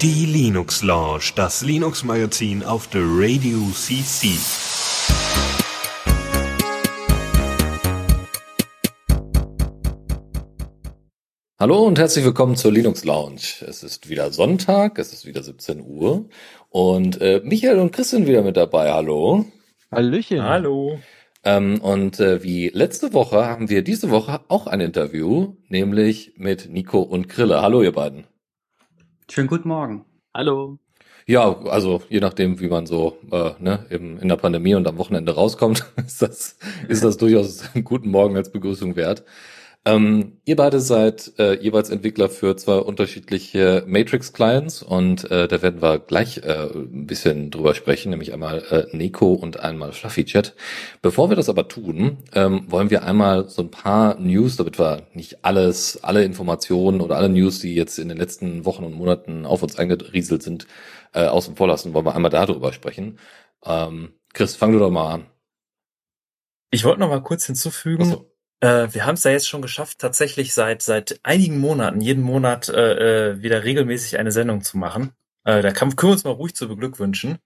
Die Linux Lounge, das Linux Magazin auf der Radio CC. Hallo und herzlich willkommen zur Linux Lounge. Es ist wieder Sonntag, es ist wieder 17 Uhr und äh, Michael und Chris sind wieder mit dabei. Hallo. Hallöchen. Hallo. Ähm, und äh, wie letzte Woche haben wir diese Woche auch ein Interview, nämlich mit Nico und Grille. Hallo ihr beiden. Schönen guten Morgen. Hallo. Ja, also je nachdem, wie man so äh, ne, im, in der Pandemie und am Wochenende rauskommt, ist das, ist das durchaus einen guten Morgen als Begrüßung wert. Ähm, ihr beide seid äh, jeweils Entwickler für zwei unterschiedliche Matrix-Clients und äh, da werden wir gleich äh, ein bisschen drüber sprechen, nämlich einmal äh, Neko und einmal Fluffy Chat. Bevor wir das aber tun, ähm, wollen wir einmal so ein paar News, damit wir nicht alles, alle Informationen oder alle News, die jetzt in den letzten Wochen und Monaten auf uns eingerieselt sind, äh, außen vor lassen, wollen wir einmal darüber sprechen. Ähm, Chris, fang du doch mal an. Ich wollte noch mal kurz hinzufügen, so. Äh, wir haben es ja jetzt schon geschafft, tatsächlich seit seit einigen Monaten, jeden Monat äh, äh, wieder regelmäßig eine Sendung zu machen. Äh, da können wir uns mal ruhig zu beglückwünschen.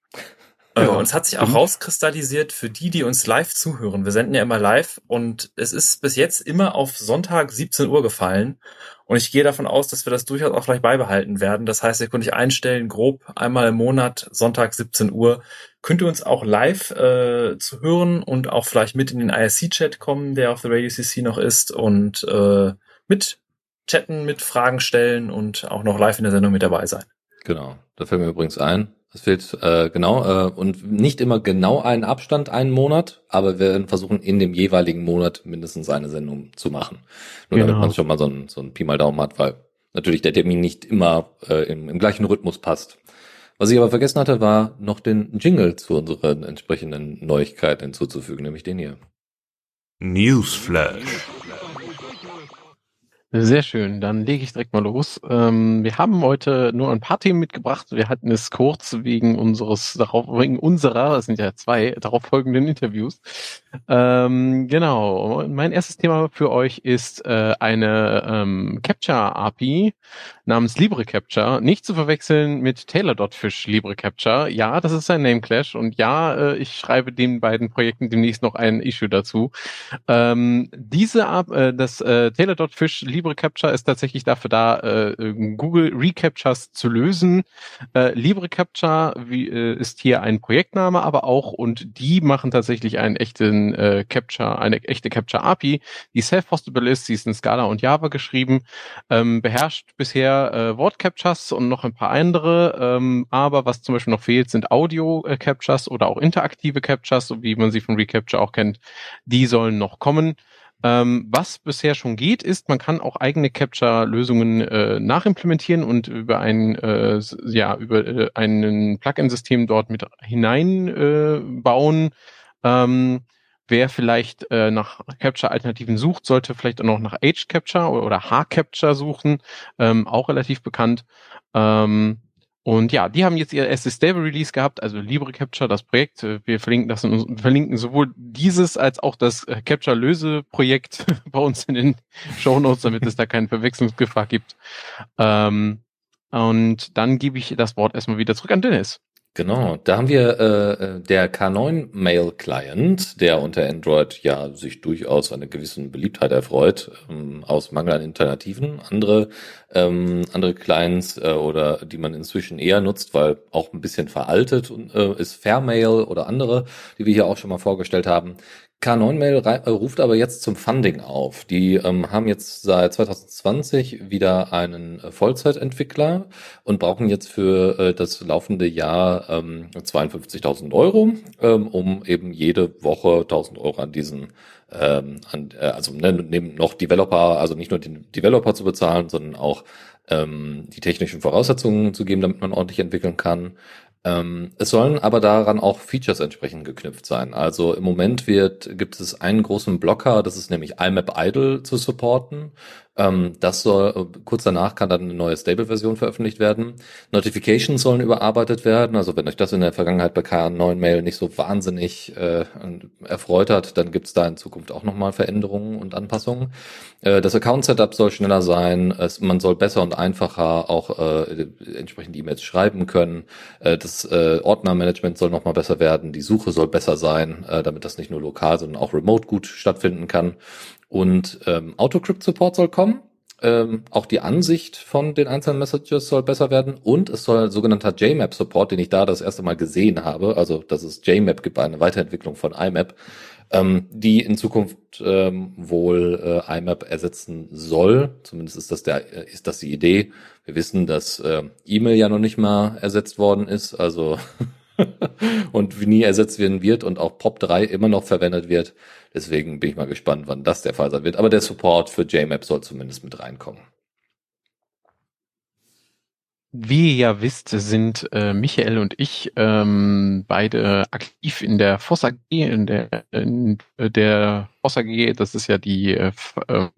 Äh, ja, und es hat sich auch rauskristallisiert für die, die uns live zuhören. Wir senden ja immer live und es ist bis jetzt immer auf Sonntag 17 Uhr gefallen. Und ich gehe davon aus, dass wir das durchaus auch gleich beibehalten werden. Das heißt, ihr könnt euch einstellen, grob einmal im Monat, Sonntag 17 Uhr, könnt ihr uns auch live äh, zu hören und auch vielleicht mit in den IRC-Chat kommen, der auf der Radio CC noch ist und äh, mit chatten, mit Fragen stellen und auch noch live in der Sendung mit dabei sein. Genau, da fällt mir übrigens ein, es fehlt äh, genau äh, und nicht immer genau einen Abstand, einen Monat, aber wir werden versuchen, in dem jeweiligen Monat mindestens eine Sendung zu machen. Nur genau. damit man schon mal so ein, so ein Pi mal Daumen hat, weil natürlich der Termin nicht immer äh, im, im gleichen Rhythmus passt. Was ich aber vergessen hatte, war noch den Jingle zu unseren entsprechenden Neuigkeiten hinzuzufügen, nämlich den hier. Newsflash. Sehr schön, dann lege ich direkt mal los. Ähm, wir haben heute nur ein paar Themen mitgebracht. Wir hatten es kurz wegen unseres, darauf, wegen unserer, es sind ja zwei, darauf folgenden Interviews. Ähm, genau, mein erstes Thema für euch ist äh, eine ähm, Capture API namens Libre Capture, nicht zu verwechseln mit Taylor.fish Libre Capture. Ja, das ist ein Name Clash und ja, äh, ich schreibe den beiden Projekten demnächst noch ein Issue dazu. Ähm, diese, äh, das äh, Taylor.fish Libre Libre Capture ist tatsächlich dafür da, äh, Google Recaptures zu lösen. Äh, Libre Capture wie, äh, ist hier ein Projektname, aber auch und die machen tatsächlich einen echten äh, Capture, eine echte Capture API, die self-hostable ist. Sie ist in Scala und Java geschrieben, ähm, beherrscht bisher äh, Wort Captures und noch ein paar andere. Ähm, aber was zum Beispiel noch fehlt, sind Audio äh, oder auch interaktive Captures, so wie man sie von Recapture auch kennt. Die sollen noch kommen. Ähm, was bisher schon geht, ist, man kann auch eigene Capture-Lösungen äh, nachimplementieren und über ein, äh, ja, über äh, ein Plugin-System dort mit hineinbauen. Äh, ähm, wer vielleicht äh, nach Capture-Alternativen sucht, sollte vielleicht auch noch nach Age-Capture oder H-Capture suchen, ähm, auch relativ bekannt. Ähm, und ja, die haben jetzt ihr erstes Stable Release gehabt, also Libre Capture, das Projekt. Wir verlinken das in, verlinken sowohl dieses als auch das äh, Capture Löse Projekt bei uns in den Show Notes, damit es da keine Verwechslungsgefahr gibt. Ähm, und dann gebe ich das Wort erstmal wieder zurück an Dennis. Genau, da haben wir äh, äh der K9 Mail Client, der unter Android ja sich durchaus eine gewissen Beliebtheit erfreut, ähm, aus Mangel an Alternativen. Andere ähm, andere Clients äh, oder die man inzwischen eher nutzt, weil auch ein bisschen veraltet äh, ist Fairmail oder andere, die wir hier auch schon mal vorgestellt haben. K9-Mail äh, ruft aber jetzt zum Funding auf. Die ähm, haben jetzt seit 2020 wieder einen äh, Vollzeitentwickler und brauchen jetzt für äh, das laufende Jahr ähm, 52.000 Euro, ähm, um eben jede Woche 1.000 Euro an diesen ähm, an, äh, also ne, neben noch Developer, also nicht nur den Developer zu bezahlen, sondern auch ähm, die technischen Voraussetzungen zu geben, damit man ordentlich entwickeln kann. Ähm, es sollen aber daran auch Features entsprechend geknüpft sein. Also im Moment wird, gibt es einen großen Blocker, das ist nämlich IMAP Idle zu supporten. Ähm, das soll, äh, kurz danach kann dann eine neue Stable-Version veröffentlicht werden. Notifications sollen überarbeitet werden. Also wenn euch das in der Vergangenheit bei K9 Mail nicht so wahnsinnig äh, erfreut hat, dann gibt's da in Zukunft auch nochmal Veränderungen und Anpassungen. Äh, das Account-Setup soll schneller sein. Es, man soll besser und einfacher auch äh, entsprechend E-Mails schreiben können. Äh, das äh, Ordnermanagement soll nochmal besser werden. Die Suche soll besser sein, äh, damit das nicht nur lokal, sondern auch remote gut stattfinden kann. Und ähm, Autocrypt-Support soll kommen. Ähm, auch die Ansicht von den einzelnen Messages soll besser werden und es soll sogenannter JMap-Support, den ich da das erste Mal gesehen habe, also dass es JMap gibt, eine Weiterentwicklung von IMAP, ähm, die in Zukunft ähm, wohl äh, IMAP ersetzen soll. Zumindest ist das der, äh, ist das die Idee. Wir wissen, dass äh, E-Mail ja noch nicht mal ersetzt worden ist, also und nie ersetzt werden wird und auch POP3 immer noch verwendet wird. Deswegen bin ich mal gespannt, wann das der Fall sein wird. Aber der Support für JMap soll zumindest mit reinkommen. Wie ihr ja wisst, sind äh, Michael und ich ähm, beide aktiv in der Voss AG, in der, in der Voss AG, das ist ja die äh, äh,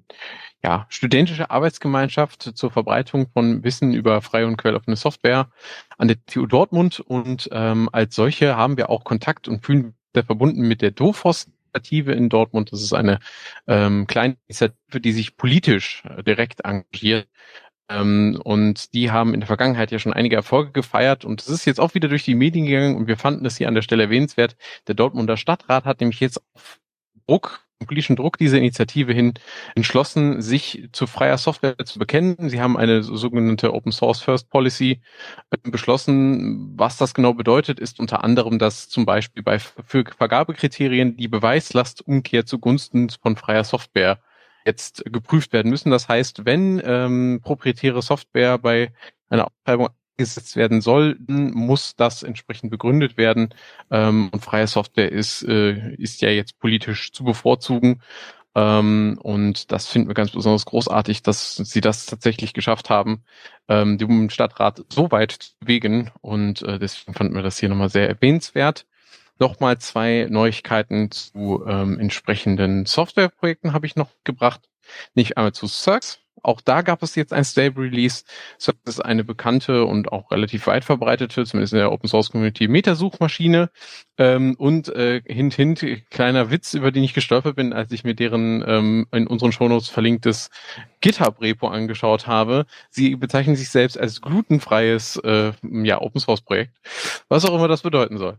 ja, studentische Arbeitsgemeinschaft zur Verbreitung von Wissen über freie und quelloffene Software an der TU Dortmund und ähm, als solche haben wir auch Kontakt und fühlen sehr verbunden mit der DOFOS Initiative in Dortmund. Das ist eine ähm, kleine Initiative, die sich politisch äh, direkt engagiert. Ähm, und die haben in der Vergangenheit ja schon einige Erfolge gefeiert und es ist jetzt auch wieder durch die Medien gegangen und wir fanden das hier an der Stelle erwähnenswert. Der Dortmunder Stadtrat hat nämlich jetzt auf Druck politischen Druck dieser Initiative hin entschlossen, sich zu freier Software zu bekennen. Sie haben eine sogenannte Open Source First Policy äh, beschlossen. Was das genau bedeutet, ist unter anderem, dass zum Beispiel bei für Vergabekriterien die Beweislastumkehr zugunsten von freier Software jetzt geprüft werden müssen. Das heißt, wenn ähm, proprietäre Software bei einer Ausschreibung gesetzt werden sollten, muss das entsprechend begründet werden. Ähm, und freie Software ist, äh, ist ja jetzt politisch zu bevorzugen. Ähm, und das finden wir ganz besonders großartig, dass sie das tatsächlich geschafft haben, ähm, dem Stadtrat so weit zu bewegen. Und äh, deswegen fanden wir das hier nochmal sehr erwähnenswert. Nochmal zwei Neuigkeiten zu ähm, entsprechenden Softwareprojekten habe ich noch gebracht. Nicht einmal zu Cirx, auch da gab es jetzt ein Stable Release. Das ist eine bekannte und auch relativ weit verbreitete, zumindest in der Open Source Community, Metasuchmaschine. Ähm, und äh, hint, hint, kleiner Witz, über den ich gestolpert bin, als ich mir deren ähm, in unseren Shownotes verlinktes GitHub-Repo angeschaut habe. Sie bezeichnen sich selbst als glutenfreies äh, ja, Open Source Projekt, was auch immer das bedeuten soll.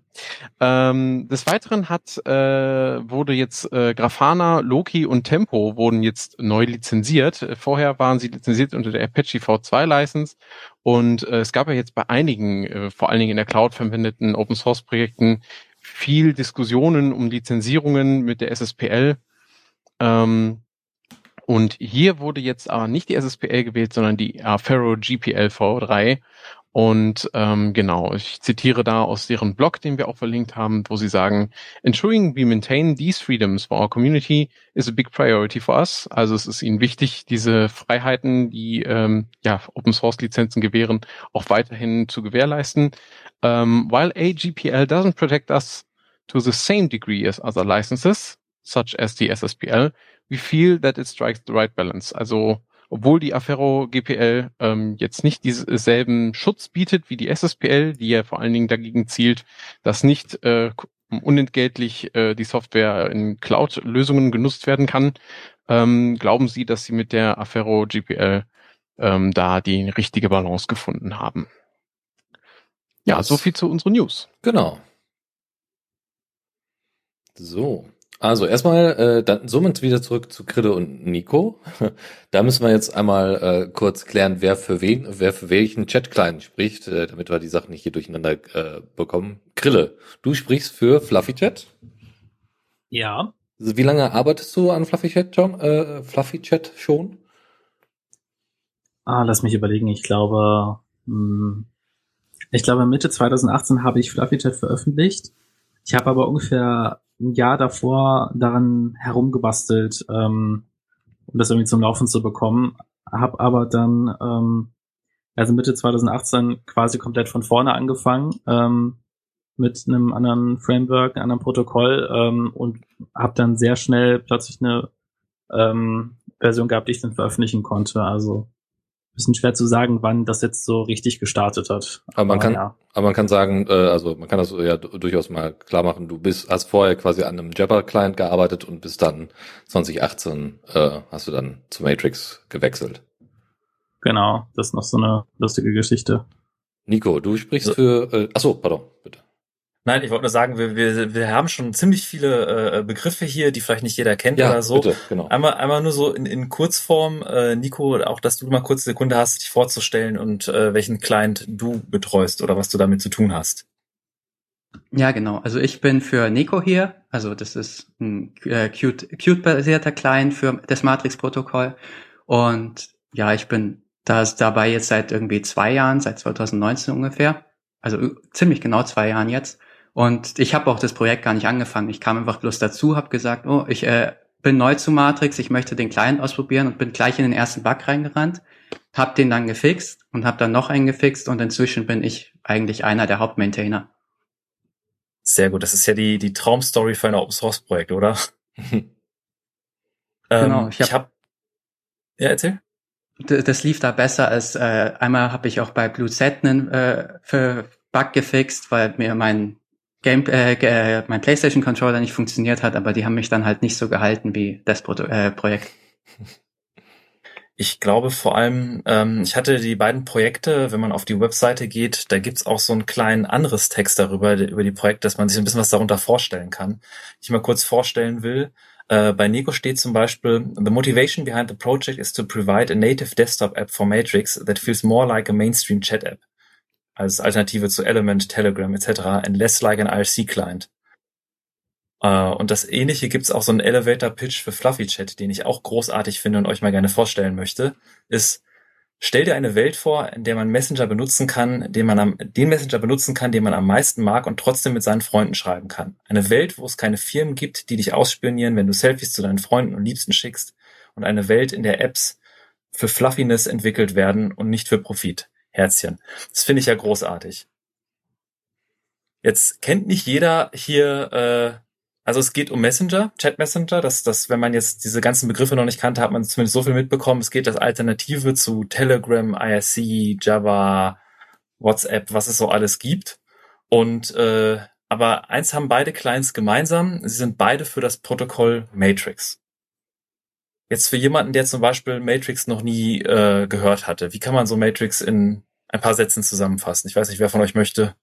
Ähm, des Weiteren hat äh, wurde jetzt äh, Grafana, Loki und Tempo wurden jetzt neu lizenziert. Vorher waren sie lizenziert unter der Apache V2 License und äh, es gab ja jetzt bei einigen, äh, vor allen Dingen in der Cloud verwendeten Open Source Projekten viel Diskussionen um Lizenzierungen mit der SSPL. Ähm, und hier wurde jetzt aber nicht die SSPL gewählt, sondern die Affero GPL V3. Und ähm, genau, ich zitiere da aus deren Blog, den wir auch verlinkt haben, wo sie sagen, Ensuring we maintain these freedoms for our community is a big priority for us. Also es ist ihnen wichtig, diese Freiheiten, die ähm, ja, Open Source Lizenzen gewähren, auch weiterhin zu gewährleisten. Um, ähm, while AGPL doesn't protect us to the same degree as other licenses, such as the SSPL, we feel that it strikes the right balance. Also obwohl die Affero GPL ähm, jetzt nicht dieselben Schutz bietet wie die SSPL, die ja vor allen Dingen dagegen zielt, dass nicht äh, unentgeltlich äh, die Software in Cloud-Lösungen genutzt werden kann, ähm, glauben Sie, dass Sie mit der Affero GPL ähm, da die richtige Balance gefunden haben? Ja, das, so viel zu unseren News. Genau. So, also erstmal, äh, dann somit wieder zurück zu Krille und Nico. Da müssen wir jetzt einmal äh, kurz klären, wer für wen, wer für welchen Chat-Client spricht, äh, damit wir die Sachen nicht hier durcheinander äh, bekommen. Krille, du sprichst für Fluffy Chat? Ja. Also wie lange arbeitest du an Fluffy Chat, John, äh, Fluffy Chat schon? Ah, lass mich überlegen. Ich glaube, mh, hm, ich glaube Mitte 2018 habe ich Fluffy Chat veröffentlicht. Ich habe aber ungefähr ein Jahr davor daran herumgebastelt, ähm, um das irgendwie zum Laufen zu bekommen. Hab aber dann, ähm, also Mitte 2018 quasi komplett von vorne angefangen ähm, mit einem anderen Framework, einem anderen Protokoll ähm, und habe dann sehr schnell plötzlich eine ähm, Version gehabt, die ich dann veröffentlichen konnte. Also bisschen schwer zu sagen, wann das jetzt so richtig gestartet hat. Aber man kann, ja. aber man kann sagen, äh, also man kann das ja durchaus mal klar machen. Du bist, hast vorher quasi an einem Jabber-Client gearbeitet und bis dann 2018 äh, hast du dann zu Matrix gewechselt. Genau, das ist noch so eine lustige Geschichte. Nico, du sprichst für, äh, achso, pardon, bitte. Nein, ich wollte nur sagen, wir, wir, wir haben schon ziemlich viele äh, Begriffe hier, die vielleicht nicht jeder kennt ja, oder so. Bitte, genau. Einmal, einmal nur so in, in Kurzform, äh, Nico, auch dass du mal kurz eine Sekunde hast, dich vorzustellen und äh, welchen Client du betreust oder was du damit zu tun hast. Ja, genau. Also ich bin für Nico hier. Also das ist ein äh, Qt-basierter Client für das Matrix-Protokoll. Und ja, ich bin da dabei jetzt seit irgendwie zwei Jahren, seit 2019 ungefähr. Also ziemlich genau zwei Jahren jetzt. Und ich habe auch das Projekt gar nicht angefangen. Ich kam einfach bloß dazu, habe gesagt, oh, ich äh, bin neu zu Matrix, ich möchte den Client ausprobieren und bin gleich in den ersten Bug reingerannt, habe den dann gefixt und habe dann noch einen gefixt und inzwischen bin ich eigentlich einer der Hauptmaintainer. Sehr gut, das ist ja die die Traumstory für ein Open Source Projekt, oder? genau, ähm, ich habe hab, ja erzähl. Das lief da besser als äh, einmal habe ich auch bei Blue Set einen äh, für Bug gefixt, weil mir mein Game, äh, äh, mein PlayStation Controller nicht funktioniert hat, aber die haben mich dann halt nicht so gehalten wie das Pro äh, Projekt. Ich glaube vor allem, ähm, ich hatte die beiden Projekte, wenn man auf die Webseite geht, da gibt's auch so einen kleinen anderes Text darüber, über die Projekte, dass man sich ein bisschen was darunter vorstellen kann. Ich mal kurz vorstellen will, äh, bei Nico steht zum Beispiel, The motivation behind the project is to provide a native desktop app for Matrix that feels more like a mainstream chat app als Alternative zu Element, Telegram etc. and less like an IRC-Client. Uh, und das ähnliche gibt's auch so einen Elevator-Pitch für Fluffy Chat, den ich auch großartig finde und euch mal gerne vorstellen möchte, ist, stell dir eine Welt vor, in der man Messenger benutzen kann, den man am, den Messenger benutzen kann, den man am meisten mag und trotzdem mit seinen Freunden schreiben kann. Eine Welt, wo es keine Firmen gibt, die dich ausspionieren, wenn du Selfies zu deinen Freunden und Liebsten schickst und eine Welt, in der Apps für Fluffiness entwickelt werden und nicht für Profit. Herzchen. Das finde ich ja großartig. Jetzt kennt nicht jeder hier, äh, also es geht um Messenger, Chat Messenger, dass das, wenn man jetzt diese ganzen Begriffe noch nicht kannte, hat man zumindest so viel mitbekommen. Es geht das Alternative zu Telegram, IRC, Java, WhatsApp, was es so alles gibt. Und äh, aber eins haben beide Clients gemeinsam, sie sind beide für das Protokoll Matrix. Jetzt für jemanden, der zum Beispiel Matrix noch nie äh, gehört hatte, wie kann man so Matrix in ein paar Sätzen zusammenfassen? Ich weiß nicht, wer von euch möchte.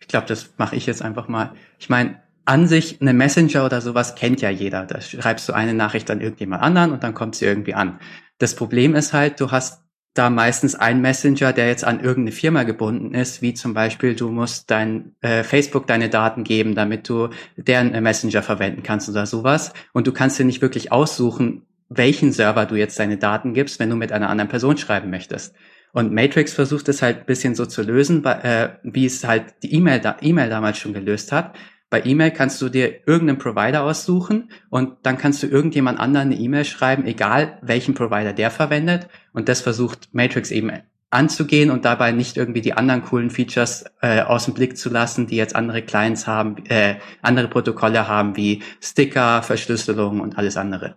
Ich glaube, das mache ich jetzt einfach mal. Ich meine, an sich eine Messenger oder sowas kennt ja jeder. Da schreibst du eine Nachricht an irgendjemand anderen und dann kommt sie irgendwie an. Das Problem ist halt, du hast da meistens einen Messenger, der jetzt an irgendeine Firma gebunden ist, wie zum Beispiel du musst dein äh, Facebook deine Daten geben, damit du deren äh, Messenger verwenden kannst oder sowas. Und du kannst dir nicht wirklich aussuchen, welchen Server du jetzt deine Daten gibst, wenn du mit einer anderen Person schreiben möchtest. Und Matrix versucht es halt ein bisschen so zu lösen, äh, wie es halt die E-Mail da, E-Mail damals schon gelöst hat. Bei E-Mail kannst du dir irgendeinen Provider aussuchen und dann kannst du irgendjemand anderen eine E-Mail schreiben, egal welchen Provider der verwendet. Und das versucht Matrix eben anzugehen und dabei nicht irgendwie die anderen coolen Features äh, aus dem Blick zu lassen, die jetzt andere Clients haben, äh, andere Protokolle haben wie Sticker, Verschlüsselung und alles andere.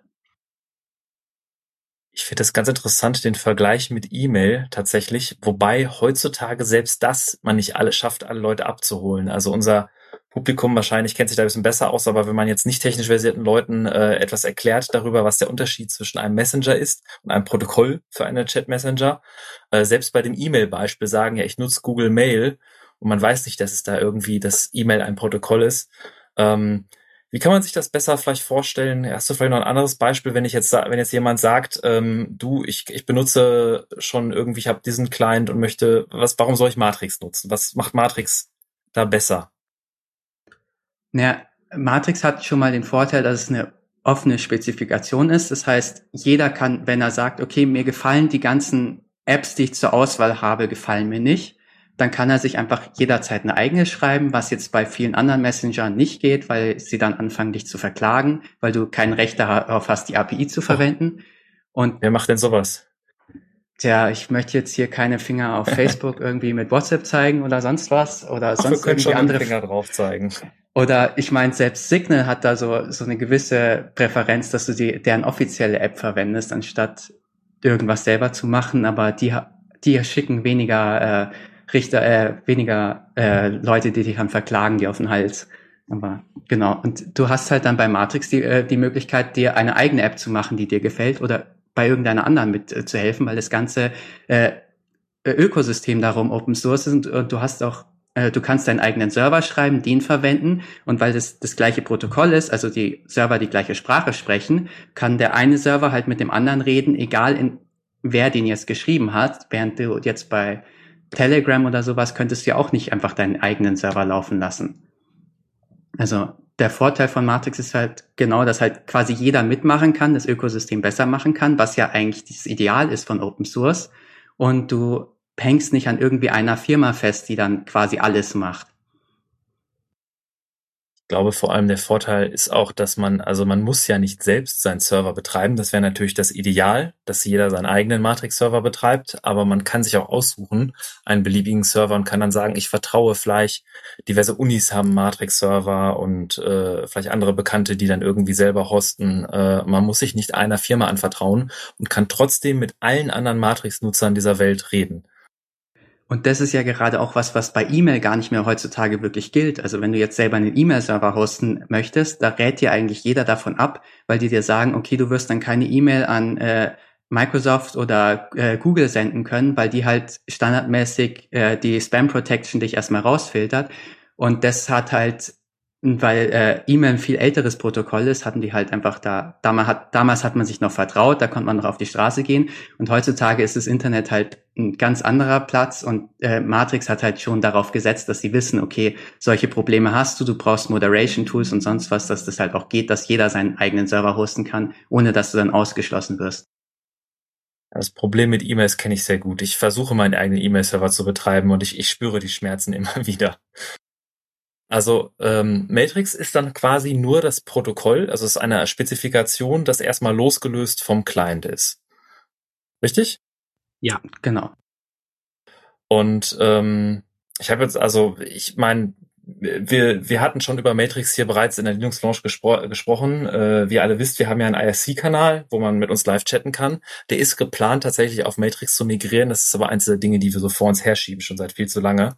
Ich finde das ganz interessant, den Vergleich mit E-Mail tatsächlich, wobei heutzutage selbst das man nicht alle schafft, alle Leute abzuholen. Also unser Publikum wahrscheinlich kennt sich da ein bisschen besser aus, aber wenn man jetzt nicht technisch versierten Leuten äh, etwas erklärt darüber, was der Unterschied zwischen einem Messenger ist und einem Protokoll für einen Chat-Messenger, äh, selbst bei dem E-Mail-Beispiel sagen, ja, ich nutze Google Mail und man weiß nicht, dass es da irgendwie das E-Mail ein Protokoll ist. Ähm, wie kann man sich das besser vielleicht vorstellen? Hast du vielleicht noch ein anderes Beispiel, wenn ich jetzt, wenn jetzt jemand sagt, ähm, du, ich, ich benutze schon irgendwie, ich habe diesen Client und möchte, was, warum soll ich Matrix nutzen? Was macht Matrix da besser? Naja, Matrix hat schon mal den Vorteil, dass es eine offene Spezifikation ist. Das heißt, jeder kann, wenn er sagt, okay, mir gefallen die ganzen Apps, die ich zur Auswahl habe, gefallen mir nicht, dann kann er sich einfach jederzeit eine eigene schreiben, was jetzt bei vielen anderen Messengern nicht geht, weil sie dann anfangen, dich zu verklagen, weil du kein Recht darauf hast, die API zu verwenden. Und wer macht denn sowas? Tja, ich möchte jetzt hier keine Finger auf Facebook irgendwie mit WhatsApp zeigen oder sonst was oder Ach, sonst wir können irgendwie schon andere Finger drauf zeigen. Oder ich meine, selbst Signal hat da so, so eine gewisse Präferenz, dass du die, deren offizielle App verwendest, anstatt irgendwas selber zu machen, aber die, die schicken weniger äh, Richter, äh, weniger äh, Leute, die dich dann verklagen, die auf den Hals. Aber genau. Und du hast halt dann bei Matrix die, äh, die Möglichkeit, dir eine eigene App zu machen, die dir gefällt oder bei irgendeiner anderen mit äh, zu helfen, weil das ganze äh, Ökosystem darum Open Source ist und, und du hast auch du kannst deinen eigenen Server schreiben, den verwenden und weil das das gleiche Protokoll ist, also die Server die gleiche Sprache sprechen, kann der eine Server halt mit dem anderen reden, egal in wer den jetzt geschrieben hat, während du jetzt bei Telegram oder sowas könntest du ja auch nicht einfach deinen eigenen Server laufen lassen. Also der Vorteil von Matrix ist halt genau, dass halt quasi jeder mitmachen kann, das Ökosystem besser machen kann, was ja eigentlich das Ideal ist von Open Source. Und du hängst nicht an irgendwie einer Firma fest, die dann quasi alles macht. Ich glaube, vor allem der Vorteil ist auch, dass man, also man muss ja nicht selbst seinen Server betreiben. Das wäre natürlich das Ideal, dass jeder seinen eigenen Matrix-Server betreibt, aber man kann sich auch aussuchen, einen beliebigen Server und kann dann sagen, ich vertraue vielleicht, diverse Unis haben Matrix-Server und äh, vielleicht andere Bekannte, die dann irgendwie selber hosten. Äh, man muss sich nicht einer Firma anvertrauen und kann trotzdem mit allen anderen Matrix-Nutzern dieser Welt reden. Und das ist ja gerade auch was, was bei E-Mail gar nicht mehr heutzutage wirklich gilt. Also wenn du jetzt selber einen E-Mail-Server hosten möchtest, da rät dir eigentlich jeder davon ab, weil die dir sagen, okay, du wirst dann keine E-Mail an äh, Microsoft oder äh, Google senden können, weil die halt standardmäßig äh, die Spam Protection dich erstmal rausfiltert. Und das hat halt weil äh, E-Mail ein viel älteres Protokoll ist, hatten die halt einfach da, damals hat, damals hat man sich noch vertraut, da konnte man noch auf die Straße gehen und heutzutage ist das Internet halt ein ganz anderer Platz und äh, Matrix hat halt schon darauf gesetzt, dass sie wissen, okay, solche Probleme hast du, du brauchst Moderation Tools und sonst was, dass das halt auch geht, dass jeder seinen eigenen Server hosten kann, ohne dass du dann ausgeschlossen wirst. Das Problem mit E-Mails kenne ich sehr gut. Ich versuche meinen eigenen E-Mail-Server zu betreiben und ich, ich spüre die Schmerzen immer wieder. Also ähm, Matrix ist dann quasi nur das Protokoll, also es ist eine Spezifikation, das erstmal losgelöst vom Client ist. Richtig? Ja, genau. Und ähm, ich habe jetzt, also ich meine, wir, wir hatten schon über Matrix hier bereits in der Linux Launch gespro gesprochen. Äh, wie ihr alle wisst, wir haben ja einen IRC-Kanal, wo man mit uns live chatten kann. Der ist geplant, tatsächlich auf Matrix zu migrieren. Das ist aber eins der Dinge, die wir so vor uns herschieben, schon seit viel zu lange.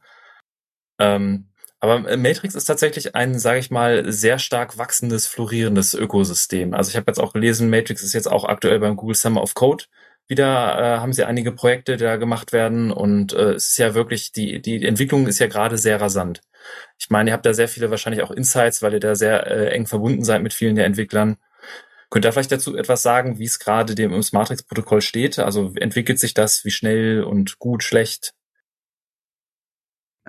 Ähm, aber äh, Matrix ist tatsächlich ein, sage ich mal, sehr stark wachsendes, florierendes Ökosystem. Also ich habe jetzt auch gelesen, Matrix ist jetzt auch aktuell beim Google Summer of Code. Wieder äh, haben sie einige Projekte, die da gemacht werden und äh, es ist ja wirklich, die, die Entwicklung ist ja gerade sehr rasant. Ich meine, ihr habt da sehr viele wahrscheinlich auch Insights, weil ihr da sehr äh, eng verbunden seid mit vielen der Entwicklern. Könnt ihr vielleicht dazu etwas sagen, wie es gerade dem Matrix-Protokoll steht? Also entwickelt sich das, wie schnell und gut, schlecht?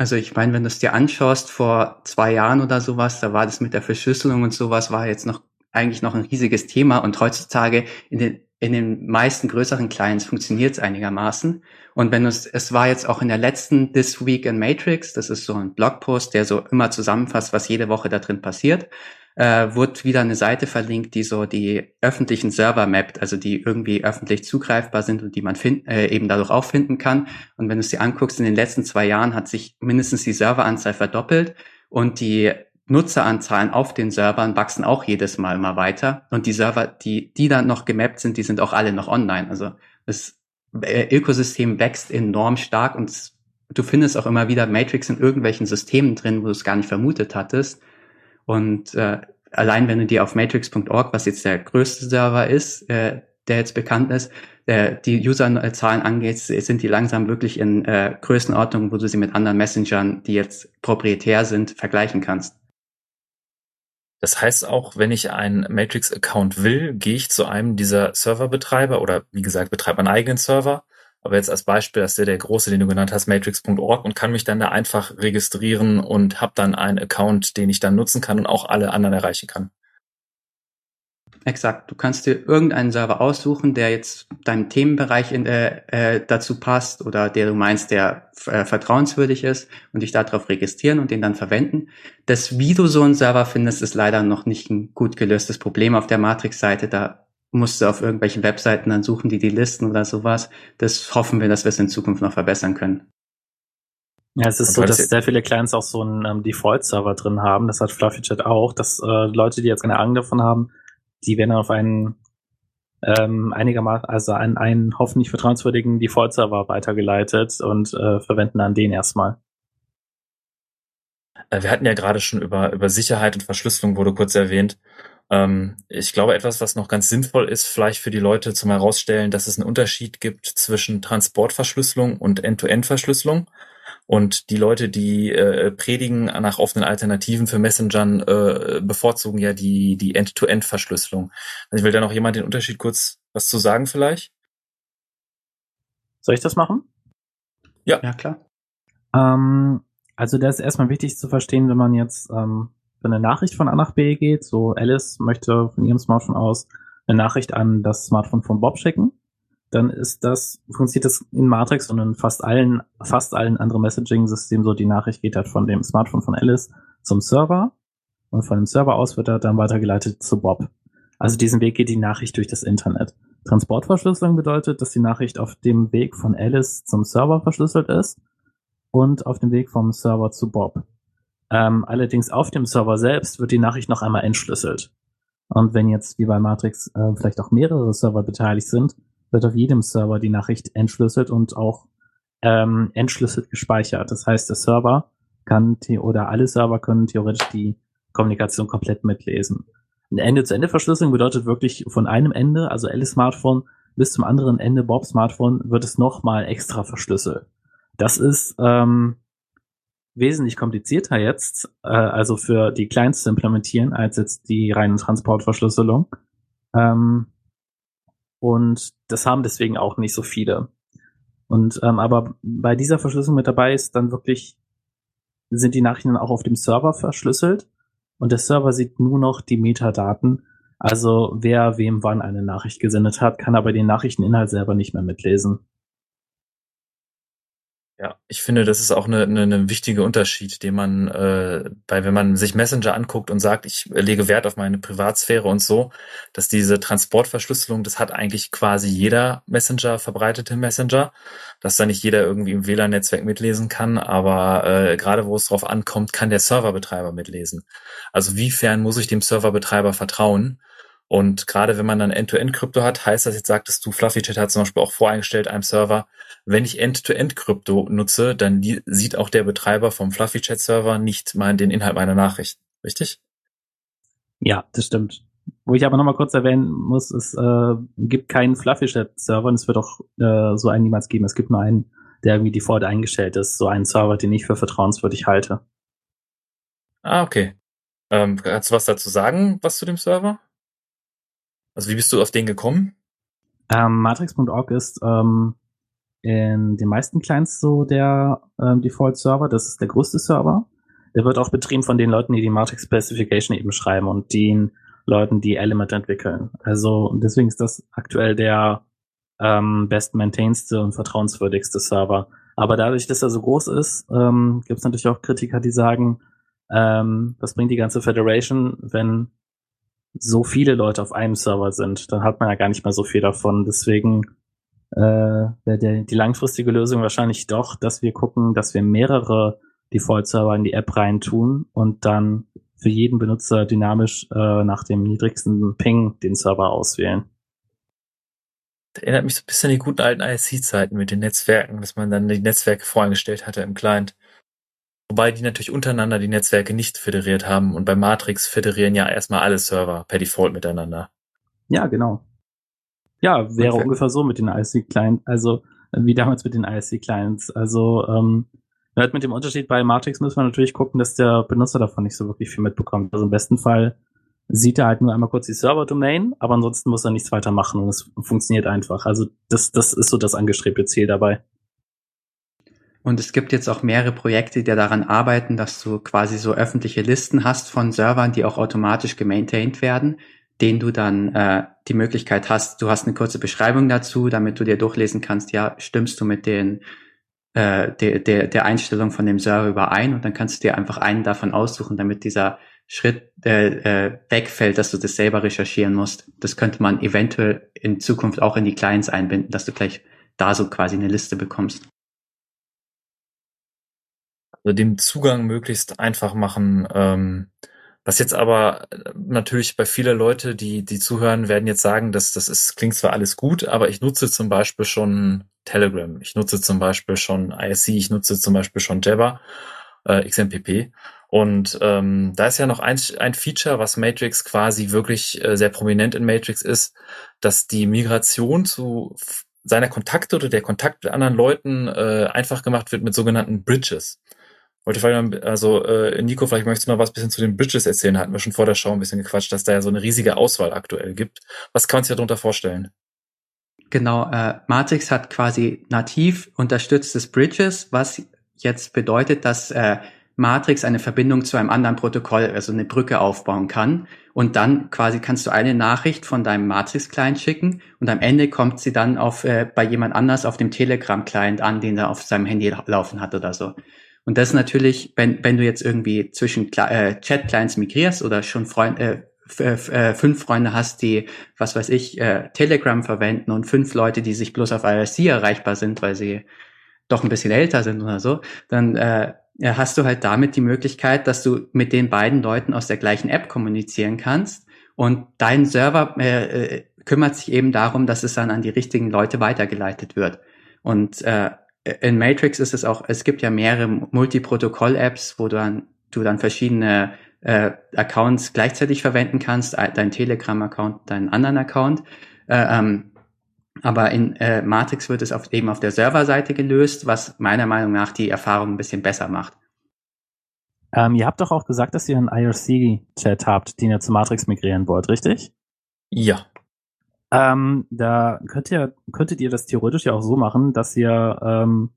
Also ich meine, wenn du es dir anschaust, vor zwei Jahren oder sowas, da war das mit der Verschlüsselung und sowas, war jetzt noch eigentlich noch ein riesiges Thema und heutzutage in den, in den meisten größeren Clients funktioniert es einigermaßen. Und wenn es, es war jetzt auch in der letzten This Week in Matrix, das ist so ein Blogpost, der so immer zusammenfasst, was jede Woche da drin passiert äh, wurde wieder eine Seite verlinkt, die so die öffentlichen Server mappt, also die irgendwie öffentlich zugreifbar sind und die man find, äh, eben dadurch auch finden kann. Und wenn du es dir anguckst, in den letzten zwei Jahren hat sich mindestens die Serveranzahl verdoppelt und die Nutzeranzahlen auf den Servern wachsen auch jedes Mal immer weiter. Und die Server, die, die dann noch gemappt sind, die sind auch alle noch online. Also das äh, Ökosystem wächst enorm stark und du findest auch immer wieder Matrix in irgendwelchen Systemen drin, wo du es gar nicht vermutet hattest. Und äh, allein wenn du dir auf matrix.org, was jetzt der größte Server ist, äh, der jetzt bekannt ist, äh, die Userzahlen angeht, sind die langsam wirklich in äh, Größenordnung, wo du sie mit anderen Messengern, die jetzt proprietär sind, vergleichen kannst. Das heißt auch, wenn ich einen Matrix-Account will, gehe ich zu einem dieser Serverbetreiber oder wie gesagt, betreibe einen eigenen Server aber jetzt als Beispiel, dass der der große, den du genannt hast, matrix.org und kann mich dann da einfach registrieren und habe dann einen Account, den ich dann nutzen kann und auch alle anderen erreichen kann. Exakt. Du kannst dir irgendeinen Server aussuchen, der jetzt deinem Themenbereich in, äh, äh, dazu passt oder der du meinst, der äh, vertrauenswürdig ist und dich darauf registrieren und den dann verwenden. Das, wie du so einen Server findest, ist leider noch nicht ein gut gelöstes Problem auf der Matrix-Seite. Da musst du auf irgendwelchen Webseiten dann suchen, die die listen oder sowas. Das hoffen wir, dass wir es in Zukunft noch verbessern können. Ja, es ist so, dass sehr viele Clients auch so einen ähm, Default-Server drin haben. Das hat FluffyChat auch, dass äh, Leute, die jetzt keine Ahnung davon haben, die werden auf einen ähm, einigermaßen, also einen, einen hoffentlich vertrauenswürdigen Default-Server weitergeleitet und äh, verwenden dann den erstmal. Äh, wir hatten ja gerade schon über, über Sicherheit und Verschlüsselung wurde kurz erwähnt. Ähm, ich glaube, etwas, was noch ganz sinnvoll ist, vielleicht für die Leute zum Herausstellen, dass es einen Unterschied gibt zwischen Transportverschlüsselung und End-to-End-Verschlüsselung. Und die Leute, die äh, predigen nach offenen Alternativen für Messengern, äh, bevorzugen ja die, die End-to-End-Verschlüsselung. Also will da noch jemand den Unterschied kurz was zu sagen vielleicht? Soll ich das machen? Ja, ja klar. Ähm, also da ist erstmal wichtig zu verstehen, wenn man jetzt ähm, wenn eine Nachricht von A nach B geht, so Alice möchte von ihrem Smartphone aus eine Nachricht an das Smartphone von Bob schicken, dann ist das, funktioniert das in Matrix und in fast allen, fast allen anderen Messaging-Systemen so, die Nachricht geht halt von dem Smartphone von Alice zum Server und von dem Server aus wird er dann weitergeleitet zu Bob. Also diesen Weg geht die Nachricht durch das Internet. Transportverschlüsselung bedeutet, dass die Nachricht auf dem Weg von Alice zum Server verschlüsselt ist und auf dem Weg vom Server zu Bob. Ähm, allerdings auf dem Server selbst wird die Nachricht noch einmal entschlüsselt. Und wenn jetzt wie bei Matrix äh, vielleicht auch mehrere Server beteiligt sind, wird auf jedem Server die Nachricht entschlüsselt und auch ähm, entschlüsselt gespeichert. Das heißt, der Server kann oder alle Server können theoretisch die Kommunikation komplett mitlesen. Eine Ende-zu-Ende-Verschlüsselung bedeutet wirklich von einem Ende, also Alice Smartphone, bis zum anderen Ende Bob Smartphone wird es nochmal extra verschlüsselt. Das ist ähm, wesentlich komplizierter jetzt, äh, also für die Clients zu implementieren, als jetzt die reine Transportverschlüsselung. Ähm, und das haben deswegen auch nicht so viele. Und ähm, aber bei dieser Verschlüsselung mit dabei ist dann wirklich, sind die Nachrichten auch auf dem Server verschlüsselt und der Server sieht nur noch die Metadaten, also wer wem wann eine Nachricht gesendet hat, kann aber den Nachrichteninhalt selber nicht mehr mitlesen. Ja, ich finde, das ist auch eine, eine, eine wichtige Unterschied, den man äh, bei, wenn man sich Messenger anguckt und sagt, ich lege Wert auf meine Privatsphäre und so, dass diese Transportverschlüsselung, das hat eigentlich quasi jeder Messenger, verbreitete Messenger, dass da nicht jeder irgendwie im WLAN-Netzwerk mitlesen kann, aber äh, gerade wo es drauf ankommt, kann der Serverbetreiber mitlesen. Also wiefern muss ich dem Serverbetreiber vertrauen? Und gerade wenn man dann End-to-End-Krypto hat, heißt das jetzt, sagtest du, FluffyChat hat zum Beispiel auch voreingestellt einem Server, wenn ich End-to-End-Krypto nutze, dann sieht auch der Betreiber vom FluffyChat-Server nicht mal den Inhalt meiner Nachricht. Richtig? Ja, das stimmt. Wo ich aber nochmal kurz erwähnen muss, es äh, gibt keinen FluffyChat-Server und es wird auch äh, so einen niemals geben. Es gibt nur einen, der irgendwie default eingestellt ist, so einen Server, den ich für vertrauenswürdig halte. Ah, okay. Ähm, kannst du was dazu sagen, was zu dem Server? Also wie bist du auf den gekommen? Ähm, Matrix.org ist ähm, in den meisten Clients so der ähm, Default-Server. Das ist der größte Server. Der wird auch betrieben von den Leuten, die die Matrix Specification eben schreiben und den Leuten, die Element entwickeln. Also deswegen ist das aktuell der ähm, best maintainedste und vertrauenswürdigste Server. Aber dadurch, dass er so groß ist, ähm, gibt es natürlich auch Kritiker, die sagen, ähm, was bringt die ganze Federation, wenn so viele Leute auf einem Server sind, dann hat man ja gar nicht mehr so viel davon. Deswegen äh, der, die langfristige Lösung wahrscheinlich doch, dass wir gucken, dass wir mehrere Default-Server in die App reintun und dann für jeden Benutzer dynamisch äh, nach dem niedrigsten Ping den Server auswählen. Das erinnert mich so ein bisschen an die guten alten ISC-Zeiten mit den Netzwerken, dass man dann die Netzwerke voreingestellt hatte im Client. Wobei die natürlich untereinander die Netzwerke nicht föderiert haben und bei Matrix föderieren ja erstmal alle Server per Default miteinander. Ja, genau. Ja, wäre okay. ungefähr so mit den ISC-Clients, also wie damals mit den ISC-Clients. Also ähm, halt mit dem Unterschied bei Matrix müssen wir natürlich gucken, dass der Benutzer davon nicht so wirklich viel mitbekommt. Also im besten Fall sieht er halt nur einmal kurz die Server-Domain, aber ansonsten muss er nichts weiter machen und es funktioniert einfach. Also das, das ist so das angestrebte Ziel dabei. Und es gibt jetzt auch mehrere Projekte, die daran arbeiten, dass du quasi so öffentliche Listen hast von Servern, die auch automatisch gemaintained werden, denen du dann äh, die Möglichkeit hast, du hast eine kurze Beschreibung dazu, damit du dir durchlesen kannst, ja, stimmst du mit den äh, der, der, der Einstellung von dem Server überein und dann kannst du dir einfach einen davon aussuchen, damit dieser Schritt äh, äh, wegfällt, dass du das selber recherchieren musst. Das könnte man eventuell in Zukunft auch in die Clients einbinden, dass du gleich da so quasi eine Liste bekommst. also dem Zugang möglichst einfach machen. Ähm, was jetzt aber äh, natürlich bei viele Leute, die, die zuhören, werden jetzt sagen, dass das ist, klingt zwar alles gut, aber ich nutze zum Beispiel schon Telegram, ich nutze zum Beispiel schon ISC, ich nutze zum Beispiel schon Jabber, äh, XMPP. Und ähm, da ist ja noch ein, ein Feature, was Matrix quasi wirklich äh, sehr prominent in Matrix ist, dass die Migration zu seiner Kontakte oder der Kontakt mit anderen Leuten äh, einfach gemacht wird mit sogenannten Bridges. Wollte fragen, also äh, Nico, vielleicht möchtest du noch was bisschen zu den Bridges erzählen. Hatten wir schon vor der Show ein bisschen gequatscht, dass da ja so eine riesige Auswahl aktuell gibt. Was kann man sich darunter vorstellen? Genau, äh, Matrix hat quasi nativ unterstütztes Bridges, was jetzt bedeutet, dass äh, Matrix eine Verbindung zu einem anderen Protokoll, also eine Brücke aufbauen kann. Und dann quasi kannst du eine Nachricht von deinem Matrix-Client schicken und am Ende kommt sie dann auf äh, bei jemand anders auf dem Telegram-Client an, den er auf seinem Handy laufen hat oder so. Und das natürlich, wenn, wenn du jetzt irgendwie zwischen äh, Chat-Clients migrierst oder schon Freund, äh, äh, fünf Freunde hast, die, was weiß ich, äh, Telegram verwenden und fünf Leute, die sich bloß auf IRC erreichbar sind, weil sie doch ein bisschen älter sind oder so, dann äh, hast du halt damit die Möglichkeit, dass du mit den beiden Leuten aus der gleichen App kommunizieren kannst und dein Server äh, äh, kümmert sich eben darum, dass es dann an die richtigen Leute weitergeleitet wird. Und äh, in Matrix ist es auch, es gibt ja mehrere Multiprotokoll-Apps, wo du dann, du dann verschiedene äh, Accounts gleichzeitig verwenden kannst, dein Telegram-Account, deinen anderen Account. Äh, ähm, aber in äh, Matrix wird es auf, eben auf der Serverseite gelöst, was meiner Meinung nach die Erfahrung ein bisschen besser macht. Ähm, ihr habt doch auch gesagt, dass ihr einen IRC-Chat habt, den ihr zu Matrix migrieren wollt, richtig? Ja. Ähm, da könnt ihr, könntet ihr das theoretisch ja auch so machen, dass ihr ähm,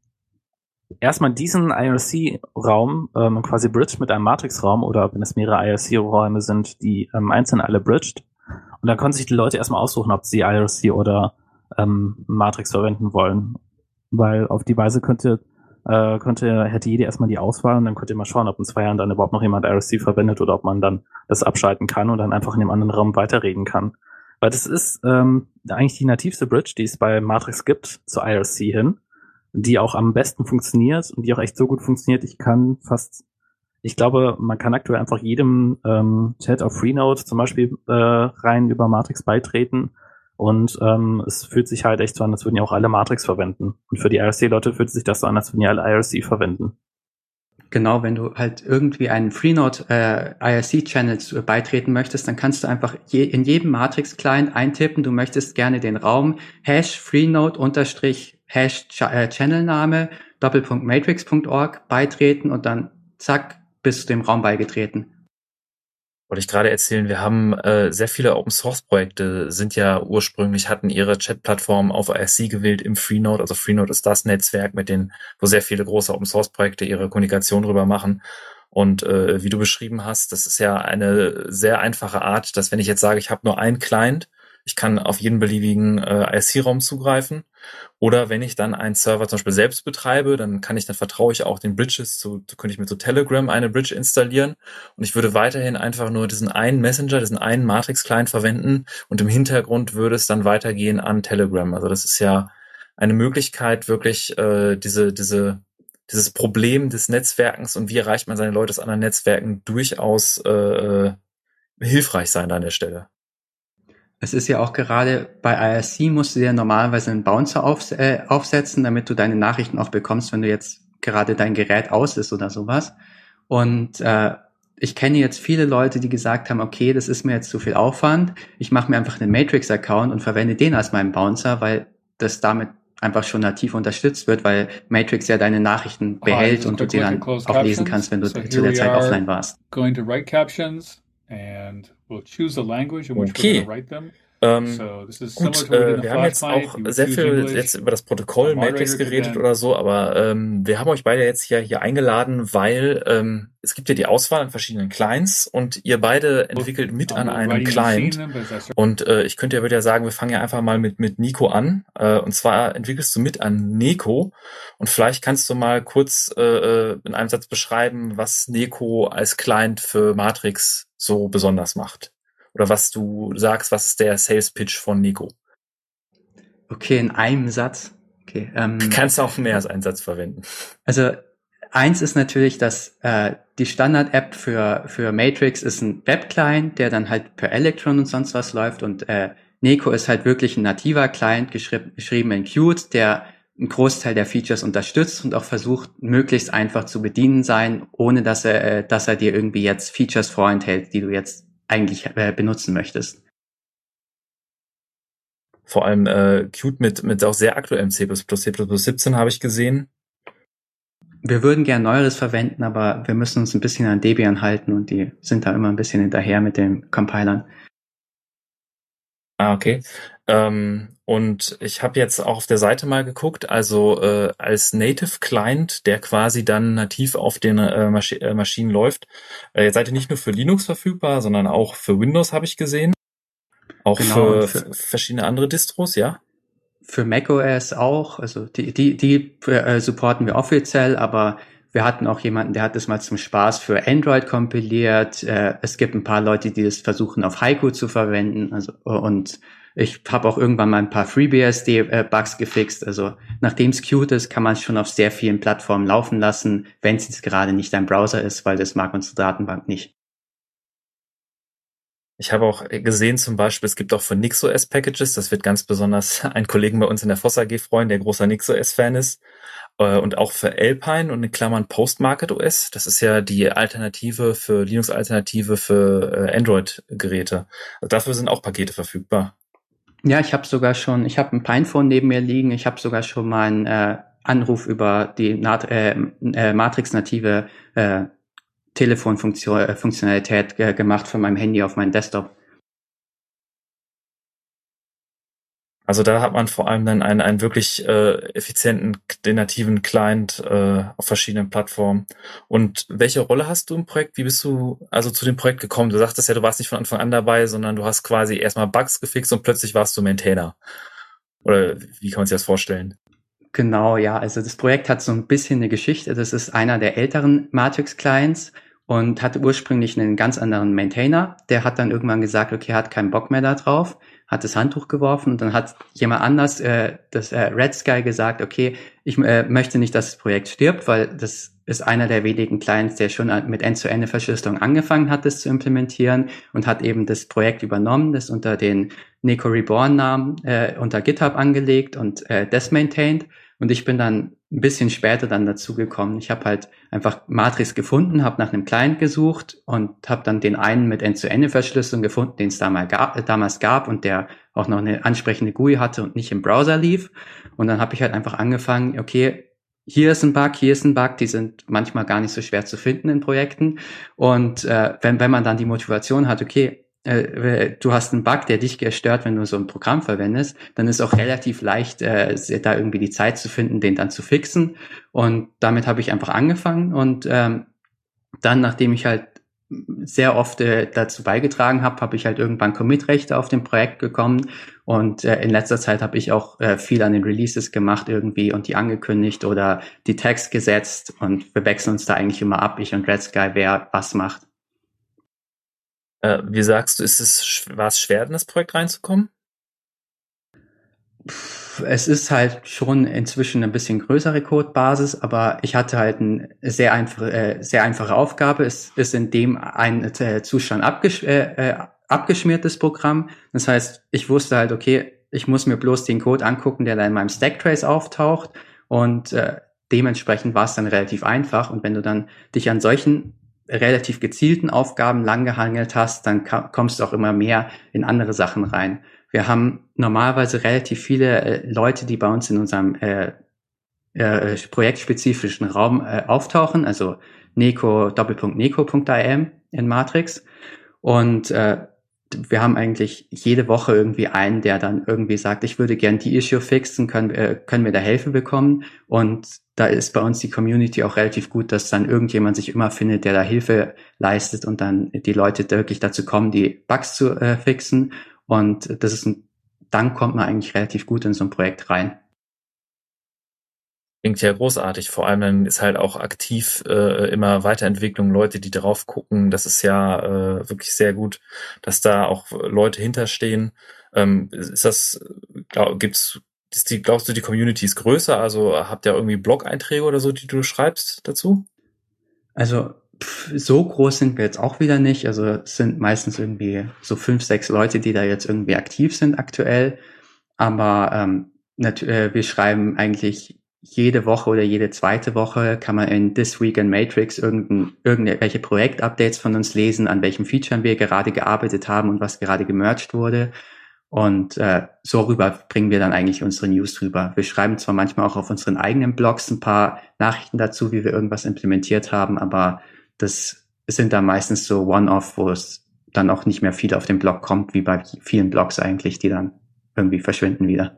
erstmal diesen IRC-Raum ähm, quasi bridged mit einem Matrix-Raum oder wenn es mehrere IRC-Räume sind, die ähm, einzeln alle bridged. Und dann können sich die Leute erstmal aussuchen, ob sie IRC oder ähm, Matrix verwenden wollen. Weil auf die Weise könnte, äh, könnte, hätte jeder erstmal die Auswahl und dann könnt ihr mal schauen, ob in zwei Jahren dann überhaupt noch jemand IRC verwendet oder ob man dann das abschalten kann und dann einfach in dem anderen Raum weiterreden kann. Weil das ist ähm, eigentlich die nativste Bridge, die es bei Matrix gibt, zu IRC hin, die auch am besten funktioniert und die auch echt so gut funktioniert. Ich kann fast, ich glaube, man kann aktuell einfach jedem ähm, Chat auf Freenode zum Beispiel äh, rein über Matrix beitreten und ähm, es fühlt sich halt echt so an, als würden ja auch alle Matrix verwenden. Und für die IRC-Leute fühlt sich das so an, als würden ja alle IRC verwenden. Genau, wenn du halt irgendwie einen Freenode äh, IRC-Channel beitreten möchtest, dann kannst du einfach je, in jedem Matrix-Client eintippen, du möchtest gerne den Raum Hash Freenode unterstrich Hash äh, Channelname Doppelpunkt Matrix.org beitreten und dann zack, bist du dem Raum beigetreten wollte ich gerade erzählen, wir haben äh, sehr viele Open Source Projekte sind ja ursprünglich hatten ihre Chat-Plattform auf IRC gewählt im Freenode. Also Freenode ist das Netzwerk, mit den, wo sehr viele große Open Source Projekte ihre Kommunikation drüber machen. Und äh, wie du beschrieben hast, das ist ja eine sehr einfache Art, dass wenn ich jetzt sage, ich habe nur einen Client, ich kann auf jeden beliebigen äh, IRC-Raum zugreifen. Oder wenn ich dann einen Server zum Beispiel selbst betreibe, dann kann ich, dann vertraue ich auch den Bridges zu, könnte ich mit so Telegram eine Bridge installieren und ich würde weiterhin einfach nur diesen einen Messenger, diesen einen Matrix-Client verwenden und im Hintergrund würde es dann weitergehen an Telegram. Also das ist ja eine Möglichkeit, wirklich äh, diese, diese, dieses Problem des Netzwerkens und wie erreicht man seine Leute aus anderen Netzwerken durchaus äh, äh hilfreich sein an der Stelle. Es ist ja auch gerade bei IRC musst du dir normalerweise einen Bouncer auf, äh, aufsetzen, damit du deine Nachrichten auch bekommst, wenn du jetzt gerade dein Gerät aus ist oder sowas. Und äh, ich kenne jetzt viele Leute, die gesagt haben, okay, das ist mir jetzt zu viel Aufwand. Ich mache mir einfach einen Matrix-Account und verwende den als meinen Bouncer, weil das damit einfach schon nativ unterstützt wird, weil Matrix ja deine Nachrichten behält und du die dann auch lesen kannst, wenn du so zu der Zeit offline warst. Going to write captions and we'll choose the language in which okay. we're going to write them. Ähm, gut, äh, wir haben jetzt auch sehr viel jetzt über das Protokoll Matrix geredet oder so, aber ähm, wir haben euch beide jetzt hier, hier eingeladen, weil ähm, es gibt ja die Auswahl an verschiedenen Clients und ihr beide entwickelt mit an einem Client. Und äh, ich könnte ja würde ja sagen, wir fangen ja einfach mal mit mit Nico an. Äh, und zwar entwickelst du mit an Neko und vielleicht kannst du mal kurz äh, äh in einem Satz beschreiben, was Neko als Client für Matrix so besonders macht oder was du sagst, was ist der Sales Pitch von Nico? Okay, in einem Satz. Okay, ähm, Kannst auch mehr als einen Satz verwenden. Also eins ist natürlich, dass äh, die Standard-App für, für Matrix ist ein Web-Client, der dann halt per Electron und sonst was läuft und äh, Neko ist halt wirklich ein nativer Client, geschrieben, geschrieben in Qt, der einen Großteil der Features unterstützt und auch versucht, möglichst einfach zu bedienen sein, ohne dass er, äh, dass er dir irgendwie jetzt Features vorenthält, die du jetzt eigentlich äh, benutzen möchtest. Vor allem äh, Qt mit, mit auch sehr aktuellem C++, C++ 17 habe ich gesehen. Wir würden gern Neueres verwenden, aber wir müssen uns ein bisschen an Debian halten und die sind da immer ein bisschen hinterher mit den Compilern. Ah, okay. Ähm, und ich habe jetzt auch auf der Seite mal geguckt, also äh, als Native Client, der quasi dann nativ auf den äh, Masch äh, Maschinen läuft, äh, seid ihr nicht nur für Linux verfügbar, sondern auch für Windows habe ich gesehen. Auch genau, für, für, verschiedene andere Distros, ja? Für macOS auch. Also die, die, die äh, supporten wir offiziell, aber wir hatten auch jemanden, der hat das mal zum Spaß für Android kompiliert. Äh, es gibt ein paar Leute, die das versuchen auf Haiku zu verwenden. Also und ich habe auch irgendwann mal ein paar FreeBSD-Bugs gefixt. Also nachdem es cute ist, kann man es schon auf sehr vielen Plattformen laufen lassen, wenn es jetzt gerade nicht ein Browser ist, weil das mag unsere Datenbank nicht. Ich habe auch gesehen zum Beispiel, es gibt auch für NixOS Packages, das wird ganz besonders einen Kollegen bei uns in der Foss AG freuen, der großer NixOS-Fan ist. Äh, und auch für Alpine und in Klammern Postmarket OS. Das ist ja die Alternative für Linux-Alternative für äh, Android-Geräte. Also dafür sind auch Pakete verfügbar. Ja, ich habe sogar schon, ich habe ein Pinephone neben mir liegen. Ich habe sogar schon mal einen äh, Anruf über die äh, äh, Matrix-native äh, Telefonfunktionalität äh, gemacht von meinem Handy auf meinen Desktop. Also da hat man vor allem dann einen, einen wirklich äh, effizienten, nativen Client äh, auf verschiedenen Plattformen. Und welche Rolle hast du im Projekt? Wie bist du also zu dem Projekt gekommen? Du sagtest ja, du warst nicht von Anfang an dabei, sondern du hast quasi erstmal Bugs gefixt und plötzlich warst du Maintainer. Oder wie kann man sich das vorstellen? Genau, ja. Also das Projekt hat so ein bisschen eine Geschichte. Das ist einer der älteren Matrix-Clients und hatte ursprünglich einen ganz anderen Maintainer. Der hat dann irgendwann gesagt, okay, er hat keinen Bock mehr da drauf hat das Handtuch geworfen und dann hat jemand anders, äh, das äh, Red Sky, gesagt, okay, ich äh, möchte nicht, dass das Projekt stirbt, weil das ist einer der wenigen Clients, der schon mit End-zu-Ende-Verschlüsselung angefangen hat, das zu implementieren und hat eben das Projekt übernommen, das unter den Nico Reborn-Namen äh, unter GitHub angelegt und äh, das maintained. Und ich bin dann ein bisschen später dann dazu gekommen. Ich habe halt einfach Matrix gefunden, habe nach einem Client gesucht und habe dann den einen mit End-zu-Ende-Verschlüsselung gefunden, den es damals gab, damals gab und der auch noch eine ansprechende GUI hatte und nicht im Browser lief. Und dann habe ich halt einfach angefangen, okay, hier ist ein Bug, hier ist ein Bug, die sind manchmal gar nicht so schwer zu finden in Projekten. Und äh, wenn, wenn man dann die Motivation hat, okay, äh, du hast einen Bug, der dich stört, wenn du so ein Programm verwendest, dann ist auch relativ leicht, äh, da irgendwie die Zeit zu finden, den dann zu fixen. Und damit habe ich einfach angefangen und ähm, dann, nachdem ich halt sehr oft äh, dazu beigetragen habe, habe ich halt irgendwann Commit-Rechte auf dem Projekt bekommen und äh, in letzter Zeit habe ich auch äh, viel an den Releases gemacht irgendwie und die angekündigt oder die Tags gesetzt und wir wechseln uns da eigentlich immer ab, ich und Red Sky, wer was macht. Äh, wie sagst du, ist es, war es schwer, in das Projekt reinzukommen? Es ist halt schon inzwischen ein bisschen größere Codebasis, aber ich hatte halt eine sehr einfache, äh, sehr einfache Aufgabe. Es ist in dem ein äh, Zustand abgesch äh, äh, abgeschmiertes Programm. Das heißt, ich wusste halt, okay, ich muss mir bloß den Code angucken, der da in meinem Stacktrace auftaucht und äh, dementsprechend war es dann relativ einfach. Und wenn du dann dich an solchen relativ gezielten Aufgaben langgehangelt hast, dann kommst du auch immer mehr in andere Sachen rein. Wir haben normalerweise relativ viele äh, Leute, die bei uns in unserem äh, äh, projektspezifischen Raum äh, auftauchen, also Neko, Doppelpunkt in Matrix. Und äh, wir haben eigentlich jede Woche irgendwie einen, der dann irgendwie sagt, ich würde gern die Issue fixen, können, äh, können wir da Hilfe bekommen? Und da ist bei uns die Community auch relativ gut, dass dann irgendjemand sich immer findet, der da Hilfe leistet und dann die Leute wirklich dazu kommen, die Bugs zu äh, fixen. Und das ist ein, dann kommt man eigentlich relativ gut in so ein Projekt rein. Klingt ja großartig. Vor allem dann ist halt auch aktiv äh, immer Weiterentwicklung, Leute, die drauf gucken. Das ist ja äh, wirklich sehr gut, dass da auch Leute hinterstehen. Ähm, ist das, glaub, gibt's ist die, glaubst du, die Community ist größer? Also habt ihr irgendwie Blog-Einträge oder so, die du schreibst dazu? Also so groß sind wir jetzt auch wieder nicht. Also es sind meistens irgendwie so fünf, sechs Leute, die da jetzt irgendwie aktiv sind aktuell. Aber ähm, äh, wir schreiben eigentlich jede Woche oder jede zweite Woche kann man in This Week in Matrix irgendwelche Projektupdates von uns lesen, an welchen Featuren wir gerade gearbeitet haben und was gerade gemerged wurde. Und äh, so rüber bringen wir dann eigentlich unsere News rüber. Wir schreiben zwar manchmal auch auf unseren eigenen Blogs ein paar Nachrichten dazu, wie wir irgendwas implementiert haben, aber das sind dann meistens so One-Off, wo es dann auch nicht mehr viel auf dem Blog kommt, wie bei vielen Blogs eigentlich, die dann irgendwie verschwinden wieder.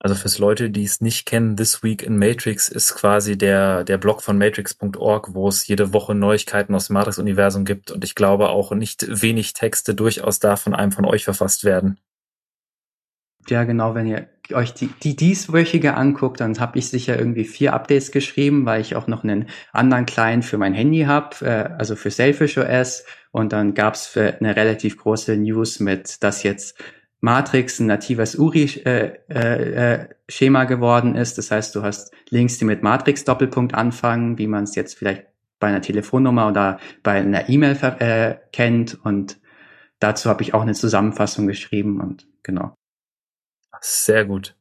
Also fürs Leute, die es nicht kennen, This Week in Matrix ist quasi der, der Blog von matrix.org, wo es jede Woche Neuigkeiten aus dem Matrix-Universum gibt und ich glaube auch nicht wenig Texte durchaus da von einem von euch verfasst werden. Ja, genau, wenn ihr euch die, die dieswöchige anguckt, dann habe ich sicher irgendwie vier Updates geschrieben, weil ich auch noch einen anderen Client für mein Handy habe, äh, also für Selfish OS. Und dann gab's eine relativ große News mit, dass jetzt Matrix ein natives URI-Schema äh, äh, geworden ist. Das heißt, du hast Links, die mit Matrix-Doppelpunkt anfangen, wie man es jetzt vielleicht bei einer Telefonnummer oder bei einer E-Mail äh, kennt. Und dazu habe ich auch eine Zusammenfassung geschrieben und genau. Sehr gut.